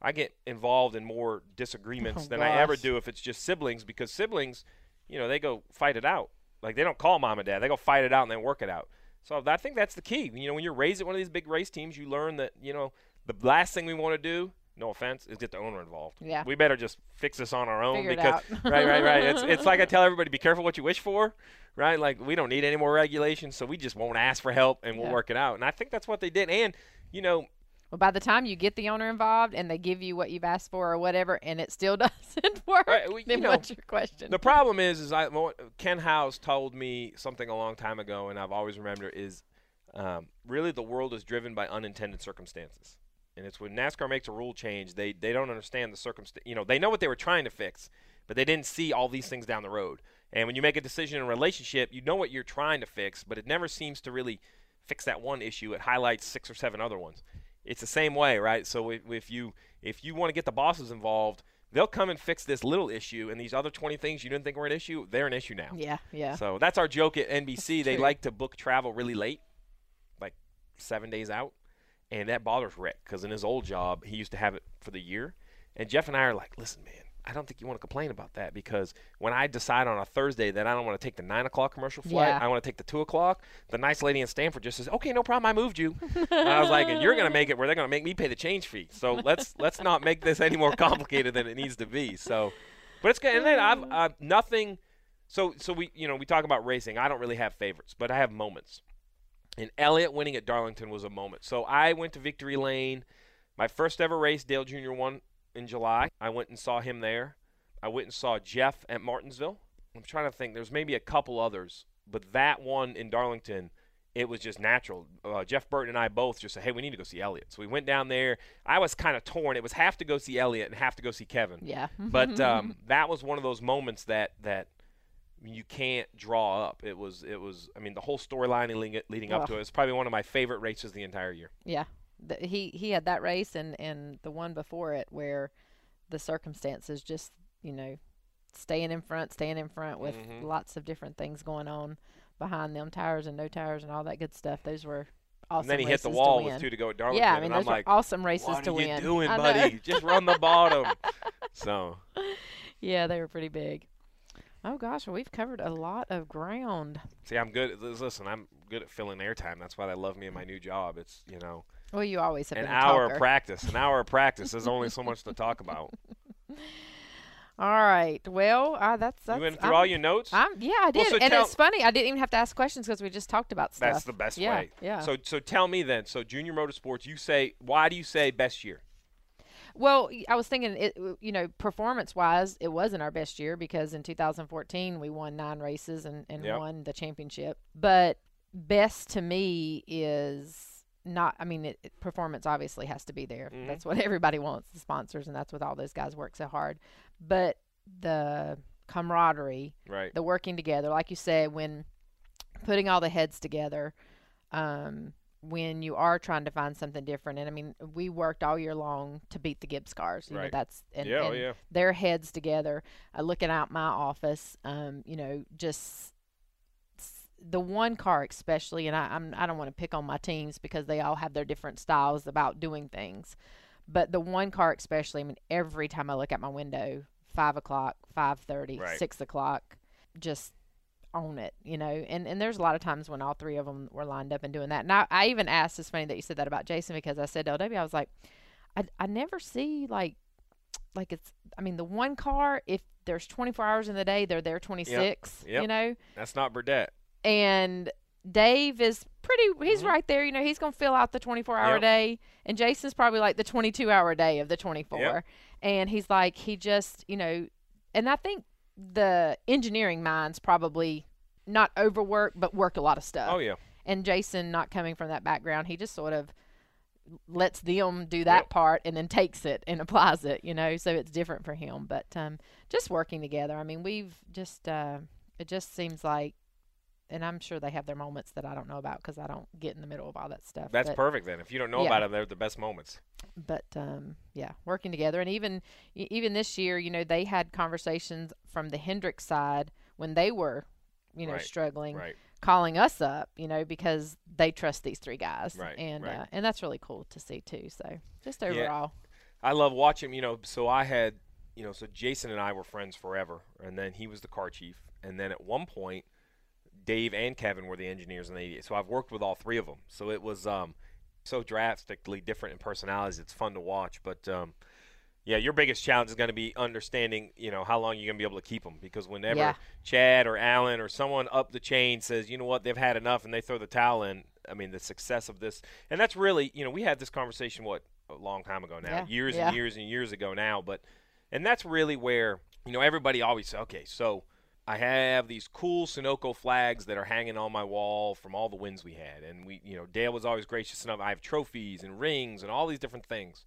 I get involved in more disagreements Oh, than I ever do if it's just siblings because siblings, you know, they go fight it out. Like they don't call mom and dad; they go fight it out and then work it out. So I think that's the key. You know, when you're raised at one of these big race teams, you learn that you know the last thing we want to do. No offense, is get the owner involved. Yeah. we better just fix this on our own Figure because right, right, right. It's it's like I tell everybody, be careful what you wish for, right? Like we don't need any more regulations, so we just won't ask for help and we'll Yeah. work it out. And I think that's what they did. And you know, Well, by the time you get the owner involved and they give you what you've asked for or whatever, and it still doesn't work, Right, well, you then know, what's your question? The problem is, is I Ken Howes told me something a long time ago, and I've always remembered is um, really the world is driven by unintended circumstances, and it's when NASCAR makes a rule change, they they don't understand the circumstance. You know, they know what they were trying to fix, but they didn't see all these things down the road. And when you make a decision in a relationship, you know what you're trying to fix, but it never seems to really fix that one issue. It highlights six or seven other ones. It's the same way, right? So if, if you if you want to get the bosses involved, they'll come and fix this little issue, and these other 20 things you didn't think were an issue, they're an issue now. yeah, yeah. So that's our joke at NBC. They true. like to book travel really late, like seven days out, and that bothers Rick because in his old job he used to have it for the year. And Jeff and I are like, listen, man, I don't think you want to complain about that because when I decide on a Thursday that I don't want to take the nine o'clock commercial flight, Yeah. I want to take the two o'clock. The nice lady in Stamford just says, "Okay, no problem, I moved you." and I was like, "And you're going to make it where they're going to make me pay the change fee." So let's let's not make this any more complicated than it needs to be. So, but it's good. And then I've, mm. I've nothing. So so we you know we talk about racing. I don't really have favorites, but I have moments. And Elliott winning at Darlington was a moment. So I went to Victory Lane. My first ever race, Dale Jr. won in July. I went and saw him there. I went and saw Jeff at Martinsville. I'm trying to think. There's maybe a couple others, but that one in Darlington, it was just natural. Uh, Jeff Burton and I both just said, "Hey, we need to go see Elliott." So we went down there. I was kind of torn. It was half to go see Elliott and half to go see Kevin. Yeah. But um, that was one of those moments that that you can't draw up. It was it was. I mean, the whole storyline leading, leading up to it. is probably one of my favorite races the entire year. Yeah, the, he he had that race and and the one before it where the circumstances just you know staying in front, staying in front with Mhm. lots of different things going on behind them tires and no tires and all that good stuff. Those were awesome. and then he hit the races wall with two to go at Darlington. Yeah, I mean and those I'm like, awesome races to win. what are you doing, buddy? Just run the bottom. So yeah, they were pretty big. Oh gosh, well, we've covered a lot of ground. see, I'm good. at- Listen, I'm good at filling airtime. That's why they love me in my new job. It's you know Well, you always have an hour talker. of practice. An hour of practice. There's only so much to talk about. All right. Well, uh, that's that's. you went through I'm- all your notes. I'm, yeah, I Well, did, so and it's funny. I didn't even have to ask questions because we just talked about stuff. That's the best yeah, way. Yeah. So so tell me then. So Junior Motorsports, you say why do you say best year? Well, I was thinking, it, you know, performance wise, it wasn't our best year because in 2014 we won nine races and, and Yep. won the championship. But best to me is not, I mean, it, performance obviously has to be there. Mhm. That's what everybody wants, the sponsors, and that's what all those guys work so hard. But the camaraderie, Right. the working together, like you said, when putting all the heads together, um, when you are trying to find something different. And I mean, we worked all year long to beat the Gibbs cars. You know, Right. that's and, yeah, oh, and yeah. their heads together, uh, looking out my office. Um, you know, just the one car especially, and I, I'm I don't want to pick on my teams because they all have their different styles about doing things, but the one car especially. I mean, every time I look out my window, five o'clock, five thirty, Right. six o'clock, just own it, you know. And and there's a lot of times when all three of them were lined up and doing that. And I, I even asked. It's funny that you said that about Jason because I said to LW, I was like, I I never see like like it's. I mean, the one car if there's 24 hours in the day, they're there 26. Yep. You know, That's not Burdett. and Dave is pretty. He's right there. You know, he's gonna fill out the 24 hour Mm-hmm. Yep. day, and Jason's probably like the 22 hour day of the 24. Yep. And he's like, he just, you know, and I think the engineering minds probably not overwork, but work a lot of stuff. Oh yeah. And Jason, not coming from that background, he just sort of lets them do that Yep. part and then takes it and applies it, you know. So it's different for him, but um, just working together. I mean, we've just uh, it just seems like, and I'm sure they have their moments that I don't know about because I don't get in the middle of all that stuff. That's but, perfect then. If you don't know yeah. about them, they're the best moments. but um, yeah, working together, and even even this year, you know, they had conversations from the Hendricks side when they were, you know, Right, struggling, Right. calling us up, you know, because they trust these three guys, Right, and. Uh, and that's really cool to see too. So just Yeah. overall, I love watching. You know, so I had, you know, so Jason and I were friends forever, and then he was the car chief, and then at one point, Dave and Kevin were the engineers in the 88. So I've worked with all three of them. So it was um, so drastically different in personalities. It's fun to watch, but um, yeah, your biggest challenge is going to be understanding, you know, how long you're going to be able to keep them because whenever Yeah. Chad or Alan or someone up the chain says, you know what, they've had enough and they throw the towel in. I mean, the success of this, and that's really, you know, we had this conversation what a long time ago now, Yeah, years yeah. and years and years ago now, but and that's really where you know everybody always say, okay, so I have these cool Sunoco flags that are hanging on my wall from all the wins we had, and we, you know, Dale was always gracious enough. I have trophies and rings and all these different things,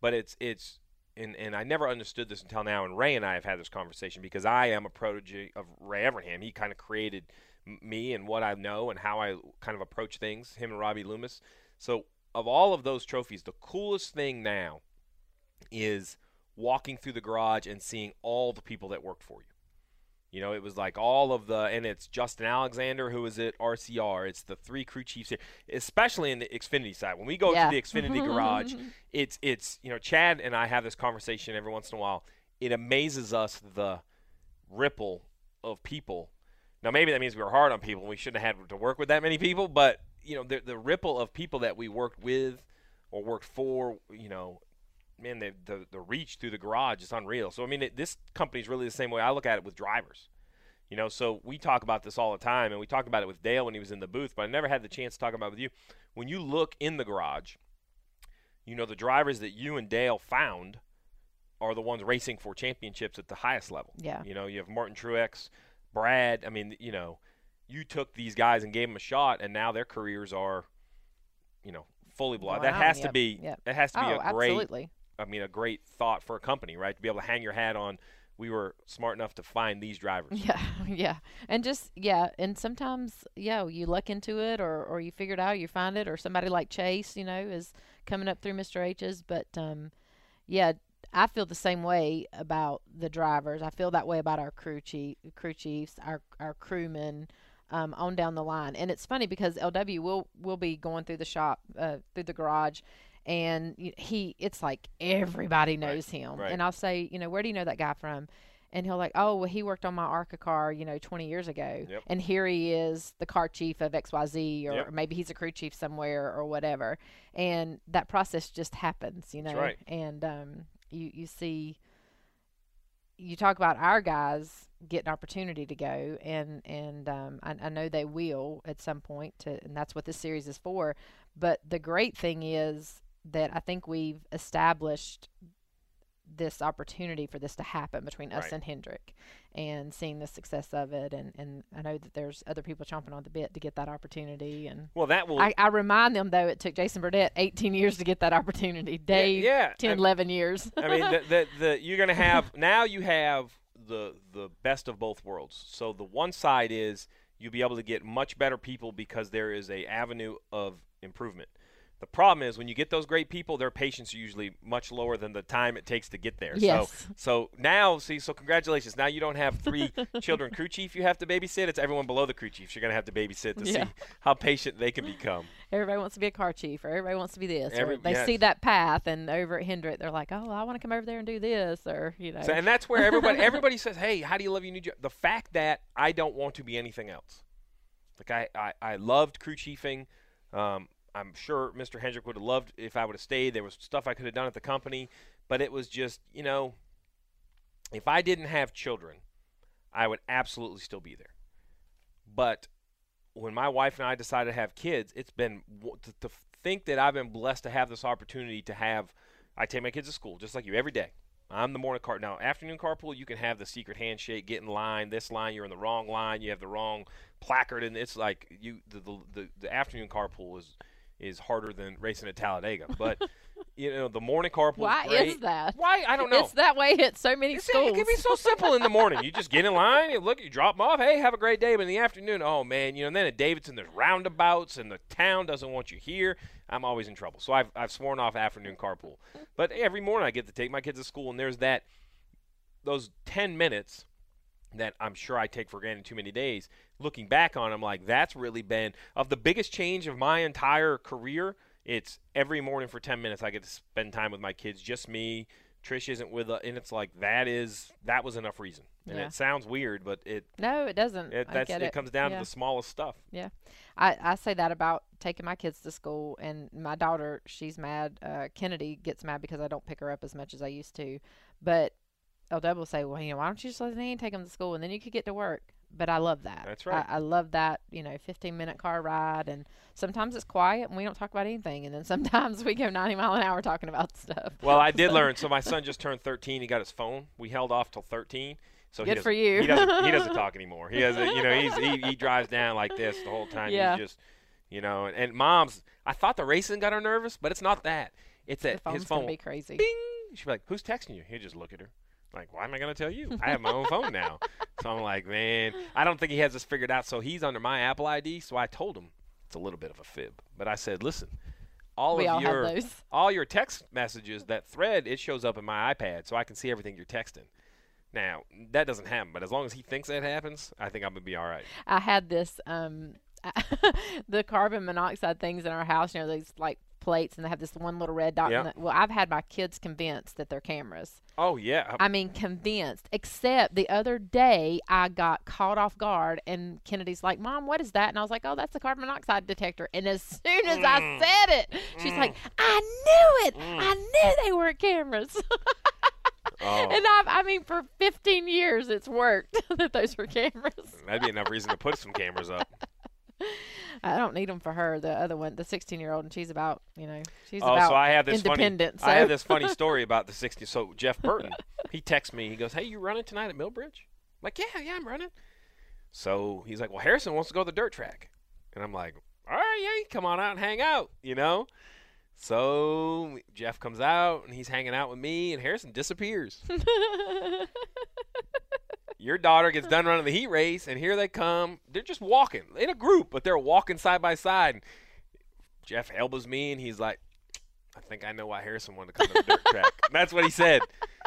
but it's it's and and I never understood this until now. And Ray and I have had this conversation because I am a protege of Ray Evernham. He kind of created me and what I know and how I kind of approach things. Him and Robbie Loomis. So of all of those trophies, the coolest thing now is walking through the garage and seeing all the people that worked for you. You know, it was like all of the, and it's Justin Alexander who is at RCR. It's the three crew chiefs here, especially in the Xfinity side. When we go Yeah. to the Xfinity garage, it's it's you know Chad and I have this conversation every once in a while. it amazes us the ripple of people. Now maybe that means we were hard on people and we shouldn't have had to work with that many people, but you know the the ripple of people that we worked with or worked for, you know, man, the the, the reach through the garage is unreal. So I mean, it, this is really the same way I look at it with drivers. You know, so we talk about this all the time, and we talked about it with Dale when he was in the booth, but I never had the chance to talk about it with you. When you look in the garage, you know the drivers that you and Dale found are the ones racing for championships at the highest level. Yeah. You know, you have Martin Truex, Brad. I mean, you know, you took these guys and gave them a shot, and now their careers are, you know, fully blown. That Wow, has to be. yep. That has to be oh, a great. absolutely. I mean, a great thought for a company, right? To be able to hang your hat on. We were smart enough to find these drivers. Yeah, yeah, and just yeah, and sometimes yeah, you look into it, or or you figure it out, you find it, or somebody like Chase, you know, is coming up through Mr. H's. But um, yeah, I feel the same way about the drivers. I feel that way about our crew chief, crew chiefs, our our crewmen. Um, on down the line, and it's funny because LW will will be going through the shop, uh, through the garage, and he it's like everybody knows him, right. and I'll say, you know, where do you know that guy from? and he'll like, oh, well, he worked on my ARCA car, you know, 20 years ago, Yep. and here he is, the car chief of XYZ, or Yep. maybe he's a crew chief somewhere or whatever, and that process just happens, you know, right. and um, you you see, you talk about our guys getting opportunity to go, and and um, I, I know they will at some point, to, and that's what this series is for. But the great thing is that I think we've established this opportunity for this to happen between us Right. and Hendrick and seeing the success of it and, and I know that there's other people chomping on the bit to get that opportunity and Well, that will. I, I remind them though it took Jason Burdett 18 years to get that opportunity Dave yeah, 10 I- 11 years I mean, the, the, the, you're going to have now you have the the best of both worlds. So the one side is you'll be able to get much better people because there is a avenue of improvement. The problem is when you get those great people, their patience are usually much lower than the time it takes to get there. Yes. So so now see so congratulations. Now you don't have three children crew chief you have to babysit. It's everyone below the crew chiefs you're going to have to babysit to Yeah. see how patient they can become. everybody wants to be a car chief or everybody wants to be this Every- or they see that path and over at Hendrick they're like oh I want to come over there and do this or you know So, and that's where everybody everybody says, "Hey, how do you love your new job?" The fact that I don't want to be anything else. Like I, I, I loved crew chiefing. Um, I'm sure Mr. Hendrick would have loved if I would have stayed. There was stuff I could have done at the company, but it was just, you know, if I didn't have children, I would absolutely still be there. But when my wife and I decided to have kids, it's been to, to think that I've been blessed to have this opportunity to have. I take my kids to school just like you every day. I'm the morning car. Now, afternoon carpool, you can have the secret handshake, get in line. This line, you're in the wrong line. You have the wrong placard, and it's like you. The the, the, the afternoon carpool is is harder than racing at Talladega. But you know, the morning carpool. why is, is that Why I don't know. it's that way at so many It's- schools It can be so simple in the morning. You just get in line, you look, you drop them off. Hey, have a great day. But in the afternoon, oh man, you know. And then at Davidson, there's roundabouts, and the town doesn't want you here. I'm always in trouble. So I've I've sworn off afternoon carpool. But every morning I get to take my kids to school, and there's that those 10 minutes that I'm sure I take for granted too many days. Looking back on, them, like that's really been of the biggest change of my entire career. It's every morning for 10 minutes I get to spend time with my kids, just me. Trish isn't with, uh, and it's like that is that was enough reason. And Yeah. it sounds weird, but it no it doesn't it I that's get it, it comes down Yeah. to the smallest stuff. Yeah, I, I say that about taking my kids to school, and my daughter, she's mad. Uh, Kennedy gets mad because I don't pick her up as much as I used to. But LW will say, well, you know, why don't you just let Nanny take them to school, and then you could get to work. But I love that. That's right. I, I love that, you know, 15 minute car ride, and sometimes it's quiet and we don't talk about anything, and then sometimes we go 90 mile an hour talking about stuff. Well, I did So- learn. So my son just turned 13. He got his phone. We held off till 13. So he Good for you. He doesn't. He doesn't talk anymore. He has. A, you know, he's he, he drives down like this the whole time. Yeah. He's just, you know, and, and mom's. I thought the racing got her nervous, but it's not that. It's that his phone. be crazy. Bing. She'd be like, "Who's texting you?" He'd just look at her. Like, why am I going to tell you? I have my own phone now. So I'm like, man, I don't think he has this figured out. So he's under my Apple ID. So I told him it's a little bit of a fib, but I said, listen, all we of all your all your text messages, that thread, it shows up in my iPad, so I can see everything you're texting. Now that doesn't happen, but as long as he thinks that happens, I think I'm gonna be all right. I had this um the carbon monoxide things in our house, you know, these like plates and they have this one little red dot. Yeah. the- well, I've had my kids convinced that they're cameras. Oh yeah. I mean, convinced. Except the other day, I got caught off guard, and Kennedy's like, "Mom, what is that?" And I was like, "Oh, that's the carbon monoxide detector." And as soon as Mm. I said it, she's like, "I knew it! I knew they weren't cameras." Oh, and I've, I mean, for 15 years, it's worked that those were cameras. that'd be enough reason to put some cameras up. I don't need them for her. The other one, the 16 year old, and she's about, you know, she's Oh, about so I have this funny. independent. I have this funny story about the 60. So Jeff Burton, he texts me. He goes, "Hey, you running tonight at Millbridge?" I'm like, "Yeah, yeah, I'm running." So he's like, "Well, Harrison wants to go to the dirt track," and I'm like, "All right, yeah, come on out and hang out," you know. So Jeff comes out and he's hanging out with me, and Harrison disappears. Your daughter gets done running the heat race, and here they come. They're just walking in a group, but they're walking side by side. And Jeff elbows me, and he's like, I think I know why Harrison wanted to come to the dirt track. That's what he said.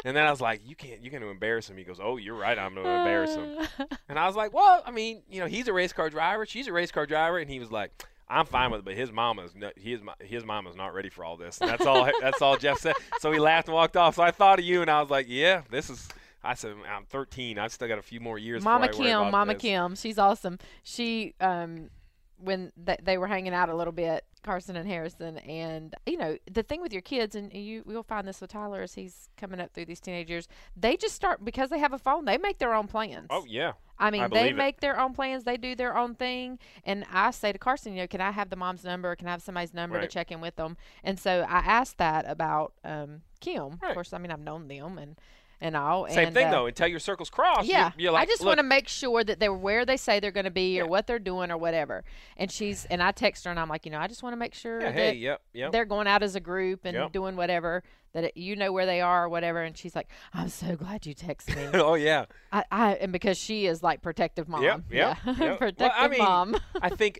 And then I was like, you can't, you're going to embarrass him. He goes, oh, you're right. I'm going to embarrass him. And I was like, well, I mean, you know, he's a race car driver. She's a race car driver. And he was like, I'm fine with it, but his mama's no, his his mama's not ready for all this. And that's all. that's all Jeff said. So he laughed and walked off. So I thought of you, and I was like, yeah, this is. I said, I'm 13. I've still got a few more years. Mama before I worry Kim, Mama this." Kim, she's awesome. She, um, when th- they were hanging out a little bit, Carson and Harrison, and you know the thing with your kids, and you you'll find this with Tyler as he's coming up through these teenage years. They just start because they have a phone. They make their own plans. Oh yeah. I mean, I they believe it. make their own plans. They do their own thing. And I say to Carson, you know, can I have the mom's number? Can I have somebody's number Right. to check in with them? And so I asked that about um, Kim. Right. Of course, I mean, I've known them and and all. Same and, thing uh, though. Until your circles cross. you're- yeah, You're, like, I just want to make sure that they're where they say they're going to be or Yeah. what they're doing or whatever. And she's and I text her and I'm like, you know, I just want to make sure Yeah, that hey, yep, yep. they're going out as a group and Yep. doing whatever that it, you know where they are or whatever. And she's like, I'm so glad you texted me. oh yeah. I, I and because she is like protective mom. Yep, yep, yeah. yep. Well, protective I mean, mom. I think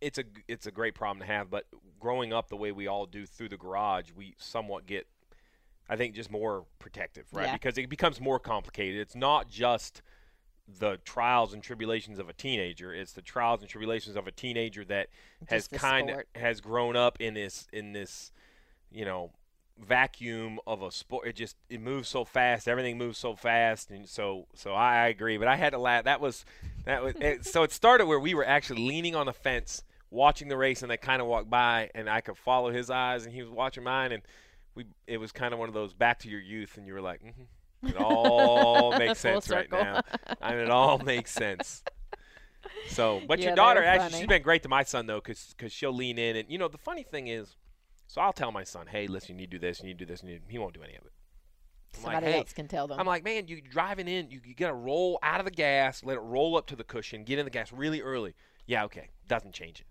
it's a it's a great problem to have, but growing up the way we all do through the garage, we somewhat get, I think, just more protective, right? Yeah. Because it becomes more complicated. It's not just the trials and tribulations of a teenager; it's the trials and tribulations of a teenager that has kind of has grown up in this in this, you know. vacuum of a sport it just it moves so fast everything moves so fast and so so i, I agree but i had to laugh that was that was it, so it started where we were actually leaning on the fence watching the race and they kind of walked by and i could follow his eyes and he was watching mine and we it was kind of one of those back to your youth and you were like mm-hmm. it all makes sense right now I mean, it all makes sense so but Yeah, your daughter actually funny. she's been great to my son though because because she'll lean in and you know the funny thing is so I'll tell my son, "Hey, listen, you need to do this, you need to do this." And he won't do any of it. I'm like, Somebody "Hey," else can tell them. I'm like, "Man, you're driving in, you, you got to roll out of the gas, let it roll up to the cushion, get in the gas really early." Yeah, okay, doesn't change it.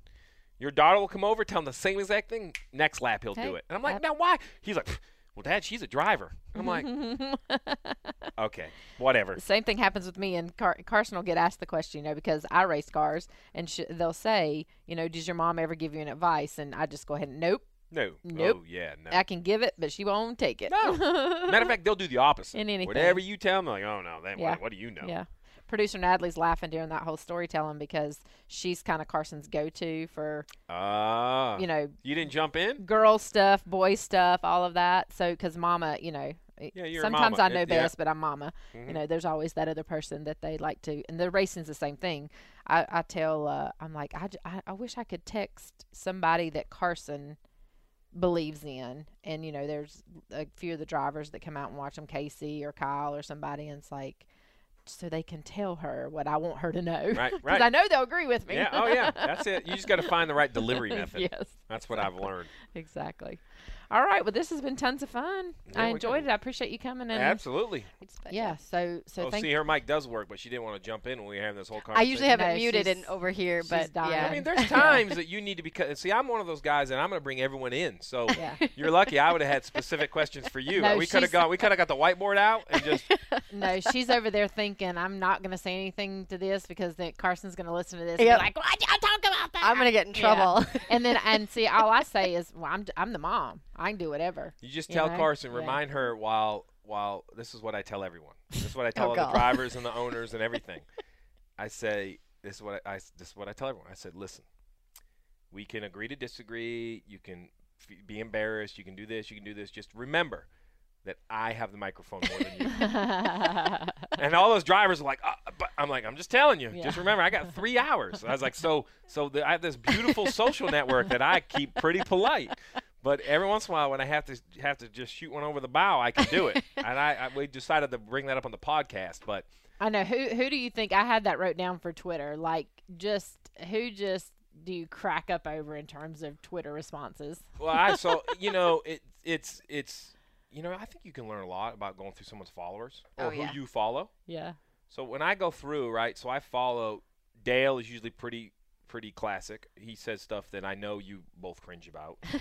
Your daughter will come over, tell him the same exact thing. Next lap, he'll do it. And I'm like, ab- "Now why?" He's like, "Well, Dad, she's a driver." And I'm like, "Okay, whatever." The same thing happens with me, and Car- Carson will get asked the question, you know, because I race cars, and sh- they'll say, you know, does your mom ever give you an advice? And I just go ahead and nope, No. Oh, nope. Oh yeah, no. I can give it, but she won't take it. No. Matter of fact, they'll do the opposite. In anything. Whatever you tell them, like, "Oh no, then Yeah. what, what do you know?" Yeah. Producer Natalie's laughing during that whole storytelling because she's kind of Carson's go-to for Ah. you know you didn't jump in. girl stuff, boy stuff, all of that. So because Mama, you know, Yeah, you're a sometimes mama. I know It- yeah. best, but I'm Mama. Mhm. You know, there's always that other person that they like to, and the racing's the same thing. I, I tell, uh, I'm like, I I wish I could text somebody that Carson believes in, and you know, there's a few of the drivers that come out and watch them, Casey or Kyle or somebody, and it's like. So they can tell her what I want her to know, Right, right. Because. I know they'll agree with me. Yeah. Oh yeah. That's it. You just got to find the right delivery method. yes, That's what I've learned. exactly. All right. Well, this has been tons of fun. Yeah, I enjoyed can- it. I appreciate you coming and Absolutely. yeah. So so Oh, thank see, her mic does work, but she didn't want to jump in when we were having this whole conversation. I usually have No, it muted and over here, but dying. yeah. I mean, there's times that you need to be. cut- See, I'm one of those guys, and I'm going to bring everyone in. So Yeah. you're lucky. I would have had specific questions for you. No, we could have she's- gone. We could have got the whiteboard out and just. no, she's over there thinking I'm not going to say anything to this because then Carson's going to listen to this Yep. and be like, "Why'd y'all talk about that?" I'm gonna get in Yeah. trouble. and then and see, all I say is, "Well, I'm I'm the mom. I can do whatever." You just You tell know? Carson, Yeah. remind her while while this is what I tell everyone. This is what I tell Oh, all the drivers and the owners and everything. I say this is what I, I this is what I tell everyone. I said, listen, we can agree to disagree. You can f- be embarrassed. You can do this. You can do this. Just remember that I have the microphone more than you. and all those drivers are like, uh, but I'm like, I'm just telling you. Just remember, I got three hours. I was like, so, so the, I have this beautiful social network that I keep pretty polite. But every once in a while, when I have to have to just shoot one over the bow, I can do it. and I, I we decided to bring that up on the podcast. But I know who who do you think I had that wrote down for Twitter? Like just who just do you crack up over in terms of Twitter responses? well, I so you know it it's it's you know I think you can learn a lot about going through someone's followers oh, or Oh, who yeah. you follow. Yeah. So when I go through, right, so I follow Dale is usually pretty pretty classic. He says stuff that I know you both cringe about.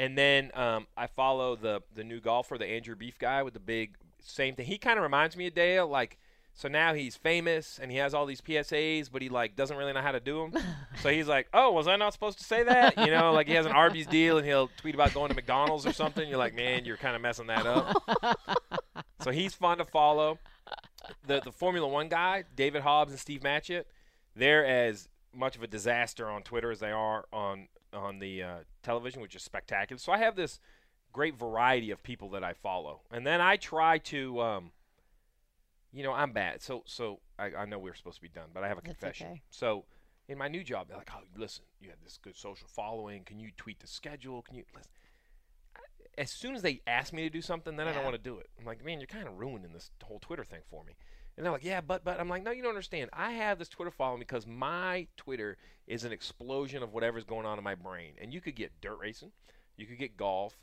and then um, I follow the the new golfer, the Andrew Beef guy with the big same thing. He kind of reminds me of Dale, like so now he's famous and he has all these PSAs, but he like doesn't really know how to do them. so he's like, "Oh, was I not supposed to say that?" You know, like he has an Arby's deal and he'll tweet about going to McDonald's or something. You're like, "Man, you're kind of messing that up." so he's fun to follow the the Formula One guy, David Hobbs and Steve Matchett, they're as much of a disaster on Twitter as they are on on the uh, television, which is spectacular. So I have this great variety of people that I follow, and then I try to, um, you know, I'm bad. So so I, I know we're supposed to be done, but I have a That's confession. okay. So in my new job, they're like, "Oh, listen, you have this good social following. Can you tweet the schedule? Can you?" Listen? As soon as they ask me to do something, then I don't want to do it. I'm like, man, you're kind of ruining this whole Twitter thing for me. And they're like, yeah, but, but. I'm like, no, you don't understand. I have this Twitter following because my Twitter is an explosion of whatever's going on in my brain. And you could get dirt racing, you could get golf,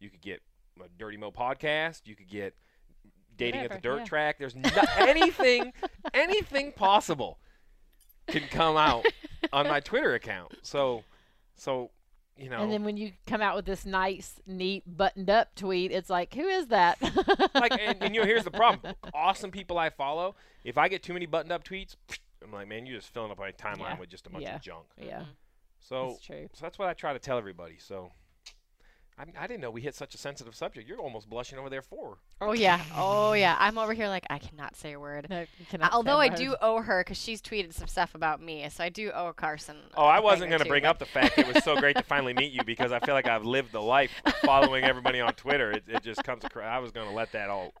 you could get a Dirty Mo podcast, you could get dating at the dirt yeah. track. There's no, anything, anything possible can come out on my Twitter account. So, so, you know, And then when you come out with this nice, neat, buttoned up tweet, it's like, who is that? like, and, and you know, here's the problem: awesome people I follow. If I get too many buttoned up tweets, I'm like, man, you're just filling up my timeline Yeah. with just a bunch Yeah. of junk. yeah, mm-hmm. So, that's true. so that's what I try to tell everybody. So, I, I didn't know we hit such a sensitive subject. You're almost blushing over there for. Oh yeah, oh yeah. I'm over here like I cannot say a word. No, you Although I word. do owe her because she's tweeted some stuff about me, so I do owe Carson. Oh, I I wasn't going to bring up the fact it was so great to finally meet you because I feel like I've lived the life following everybody on Twitter. It, it just comes across. I was going to let that all.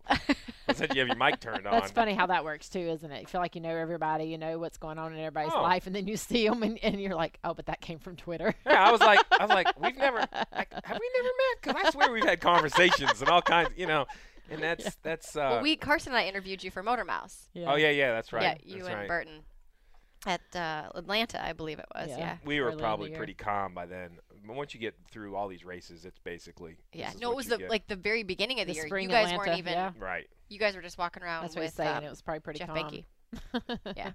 I said you have your mic turned on. That's funny how that works too, isn't it? You feel like you know everybody, you know what's going on in everybody's Oh. life, and then you see them, and, and you're like, oh, but that came from Twitter. Yeah, I was like, I was like, we've never, like, have we never met? Because I swear we've had conversations and all kinds, you know. And that's that's. Uh, well, we Carson and I interviewed you for Motor Mouse. Oh yeah, yeah, that's right. Yeah, you that's and right. Burton at uh, Atlanta, I believe it was. Yeah. Yeah. We were early probably pretty calm by then. But once you get through all these races, it's basically. Yeah. No, it was the like the very beginning of the, The year. spring You guys Atlanta, weren't even. yeah. Right. You guys were just walking around That's what he's with saying. um, it was probably pretty Jeff calm. Benke. Yeah.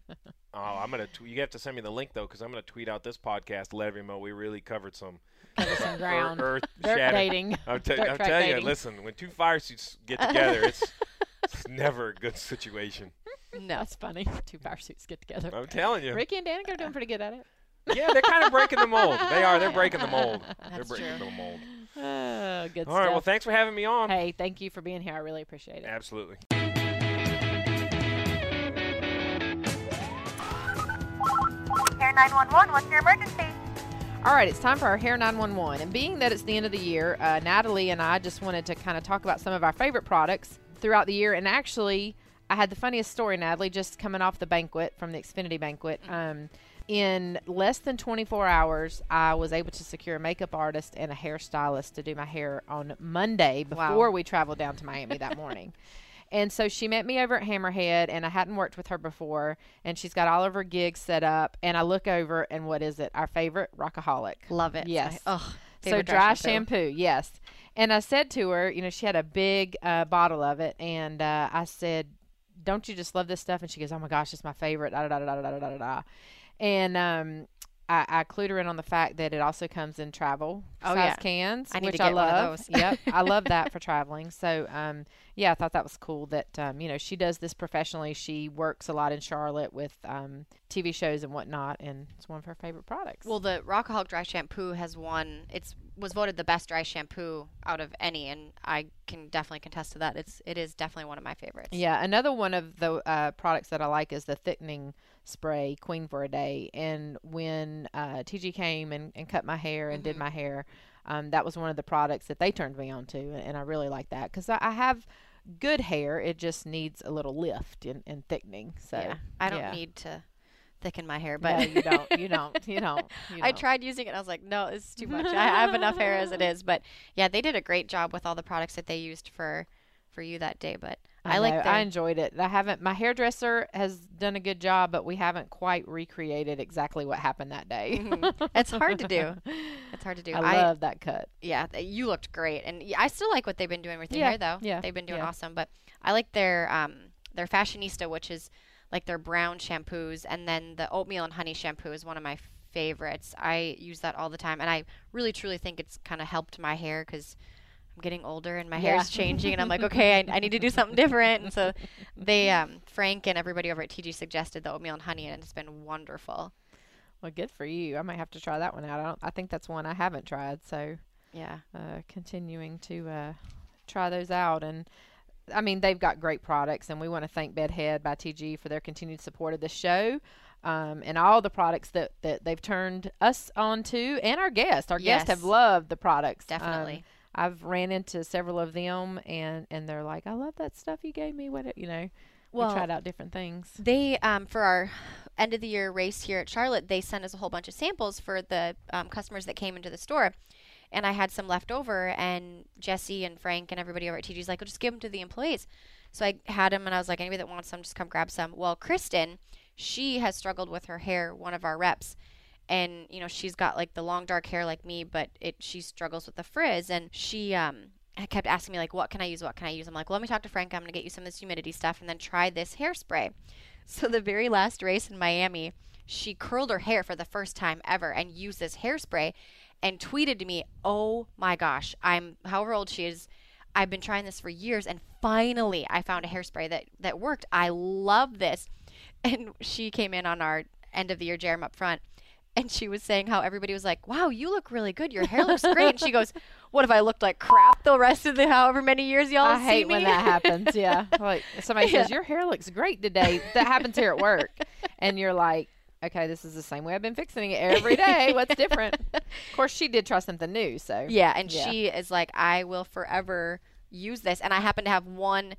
Oh, I'm gonna. T- you have to send me the link though, because I'm gonna tweet out this podcast. to Let everyone know we really covered some Covered some ground. earth Dirt shattering. dating. I'm, t- Dirt I'm track telling you, listen. When two fire suits get together, it's, it's never a good situation. No. That's funny. Two fire suits get together. I'm telling you. Ricky and Danica are doing pretty good at it. Yeah, they're kind of breaking the mold. They are. They're breaking the mold. they're That's breaking true. the mold. Oh, good All stuff. right. Well, thanks for having me on. hey, thank you for being here. I really appreciate it. Absolutely. Hair 911, what's your emergency? All right, it's time for our Hair 911. And being that it's the end of the year, uh, Natalie and I just wanted to kind of talk about some of our favorite products throughout the year. And actually, I had the funniest story, Natalie, just coming off the banquet from the Xfinity banquet. Um, in less than 24 hours, I was able to secure a makeup artist and a hairstylist to do my hair on Monday Wow. before we traveled down to Miami that morning. And so she met me over at Hammerhead, and I hadn't worked with her before. And she's got all of her gigs set up. And I look over, and what is it? Our favorite Rockaholic. Love it. Yes. Oh, So dry, shampoo. yes. And I said to her, you know, she had a big uh, bottle of it, and uh, I said, "Don't you just love this stuff?" And she goes, "Oh my gosh, it's my favorite." Da da da da da da da. da. And um, I, I clued her in on the fact that it also comes in travel Oh, size yeah. cans, I which I love. yep, I love that for traveling. So um, yeah, I thought that was cool that um, you know she does this professionally. She works a lot in Charlotte with um, TV shows and whatnot, and it's one of her favorite products. Well, the Rockaholic dry shampoo has won. It's was voted the best dry shampoo out of any, and I can definitely contest to that. It's it is definitely one of my favorites. Yeah, another one of the uh, products that I like is the thickening spray, Queen for a Day. And when uh, TIGI came and, and cut my hair and did Mm-hmm. my hair, um, that was one of the products that they turned me on to, and, and I really like that because I, I have good hair. It just needs a little lift and, and thickening. So yeah, I don't yeah. need to thicken my hair, No, but you don't. You don't. You don't. You I don't. tried using it. and I was like, no, it's too much. I have enough hair as it is. But yeah, they did a great job with all the products that they used for for you that day. But I, like know, the, I enjoyed it. I haven't. My hairdresser has done a good job, but we haven't quite recreated exactly what happened that day. Mhm. It's hard to do. It's hard to do. I love that cut. yeah, you looked great, and I still like what they've been doing with your Yeah, hair, though. yeah, they've been doing yeah. awesome. But I like their um their fashionista, which is like their brown shampoos, and then the oatmeal and honey shampoo is one of my favorites. I use that all the time, and I really truly think it's kind of helped my hair because. I'm getting older and my Yeah. hair's changing, and I'm like, okay, I, I need to do something different. And so, they, um, Frank and everybody over at TIGI suggested the oatmeal and honey, and it's been wonderful. Well, good for you. I might have to try that one out. I don't. I think that's one I haven't tried. So Yeah, uh, continuing to uh, try those out. And I mean, they've got great products, and we want to thank Bedhead by TIGI for their continued support of the show. Um, and all the products that, that they've turned us on to, and our guests. Our guests have loved the products. Um, definitely. I've ran into several of them, and, and they're like, "I love that stuff you gave me." What you know, Well, we tried out different things. They um, for our end of the year race here at Charlotte, they sent us a whole bunch of samples for the um, customers that came into the store, and I had some left over. And Jesse and Frank and everybody over at TIGI's like, "Well, just give them to the employees." So I had them, and I was like, "Anybody that wants some, just come grab some." Well, Kristen, she has struggled with her hair. One of our reps. And you know she's got like the long dark hair like me, but it she struggles with the frizz, and she um kept asking me like, "What can I use? What can I use?" I'm like, well, "Let me talk to Frank. I'm gonna get you some of this humidity stuff, and then try this hairspray." So the very last race in Miami, she curled her hair for the first time ever and used this hairspray and tweeted to me, "Oh my gosh, I'm however old she is, I've been trying this for years and finally I found a hairspray that that worked. I love this." And she came in on our end of the year Jerem up front and she was saying how everybody was like, "Wow, you look really good. Your hair looks great." and she goes, "What if I looked like crap the rest of the however many years y'all I see hate me?" when that happens. Yeah, like somebody Yeah. says your hair looks great today. That happens here at work, and you're like, okay, this is the same way I've been fixing it every day. What's different? Of course, she did try something new, so Yeah, and Yeah. she is like, I will forever use this. And I happen to have one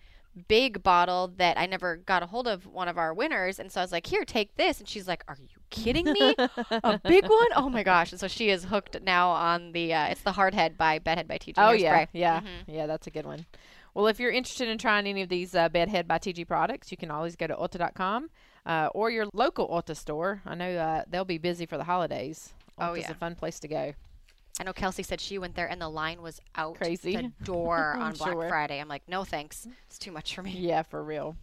big bottle that I never got a hold of one of our winners. And so I was like, here, take this. And she's like, are you kidding me? a big one? Oh my gosh. And so she is hooked now on the, uh, it's the Hardhead by Bedhead by TIGI. Oh yeah, hairspray. yeah, Mhm. yeah. That's a good one. Well, if you're interested in trying any of these uh, Bedhead by TIGI products, you can always go to Ulta.com uh, or your local Ulta store. I know uh, they'll be busy for the holidays. Oh, Ulta's yeah. a fun place to go. I know Kelsey said she went there and the line was out Crazy. the door on Black sure. Friday. I'm like, no thanks. It's too much for me. Yeah, for real.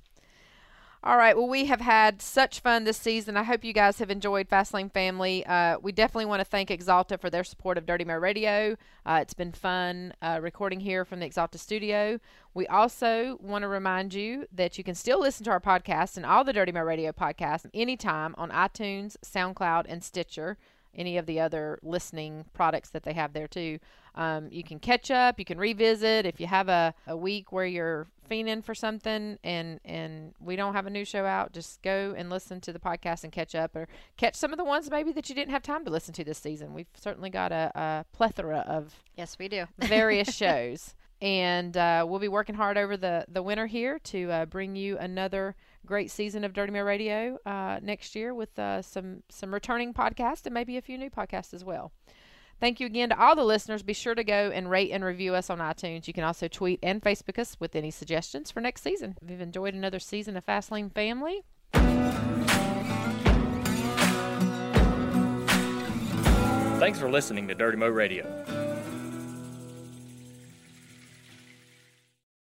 All right. Well, we have had such fun this season. I hope you guys have enjoyed Fastlane Family. Uh, we definitely want to thank Axalta for their support of Dirty Mo Radio. Uh, it's been fun uh, recording here from the Axalta studio. We also want to remind you that you can still listen to our podcast and all the Dirty Mo Radio podcasts anytime on iTunes, SoundCloud, and Stitcher. Any of the other listening products that they have there too. Um, you can catch up. You can revisit if you have a, a week where you're fiending for something and and we don't have a new show out. Just go and listen to the podcast and catch up, or catch some of the ones maybe that you didn't have time to listen to this season. We've certainly got a, a plethora of Yes, we do. various shows. And uh, we'll be working hard over the, the winter here to uh, bring you another great season of Dirty Mo Radio uh, next year with uh, some some returning podcasts and maybe a few new podcasts as well. Thank you again to all the listeners. Be sure to go and rate and review us on iTunes. You can also tweet and Facebook us with any suggestions for next season. If you've enjoyed another season of Fastlane Family, Thanks for listening to Dirty Mo Radio.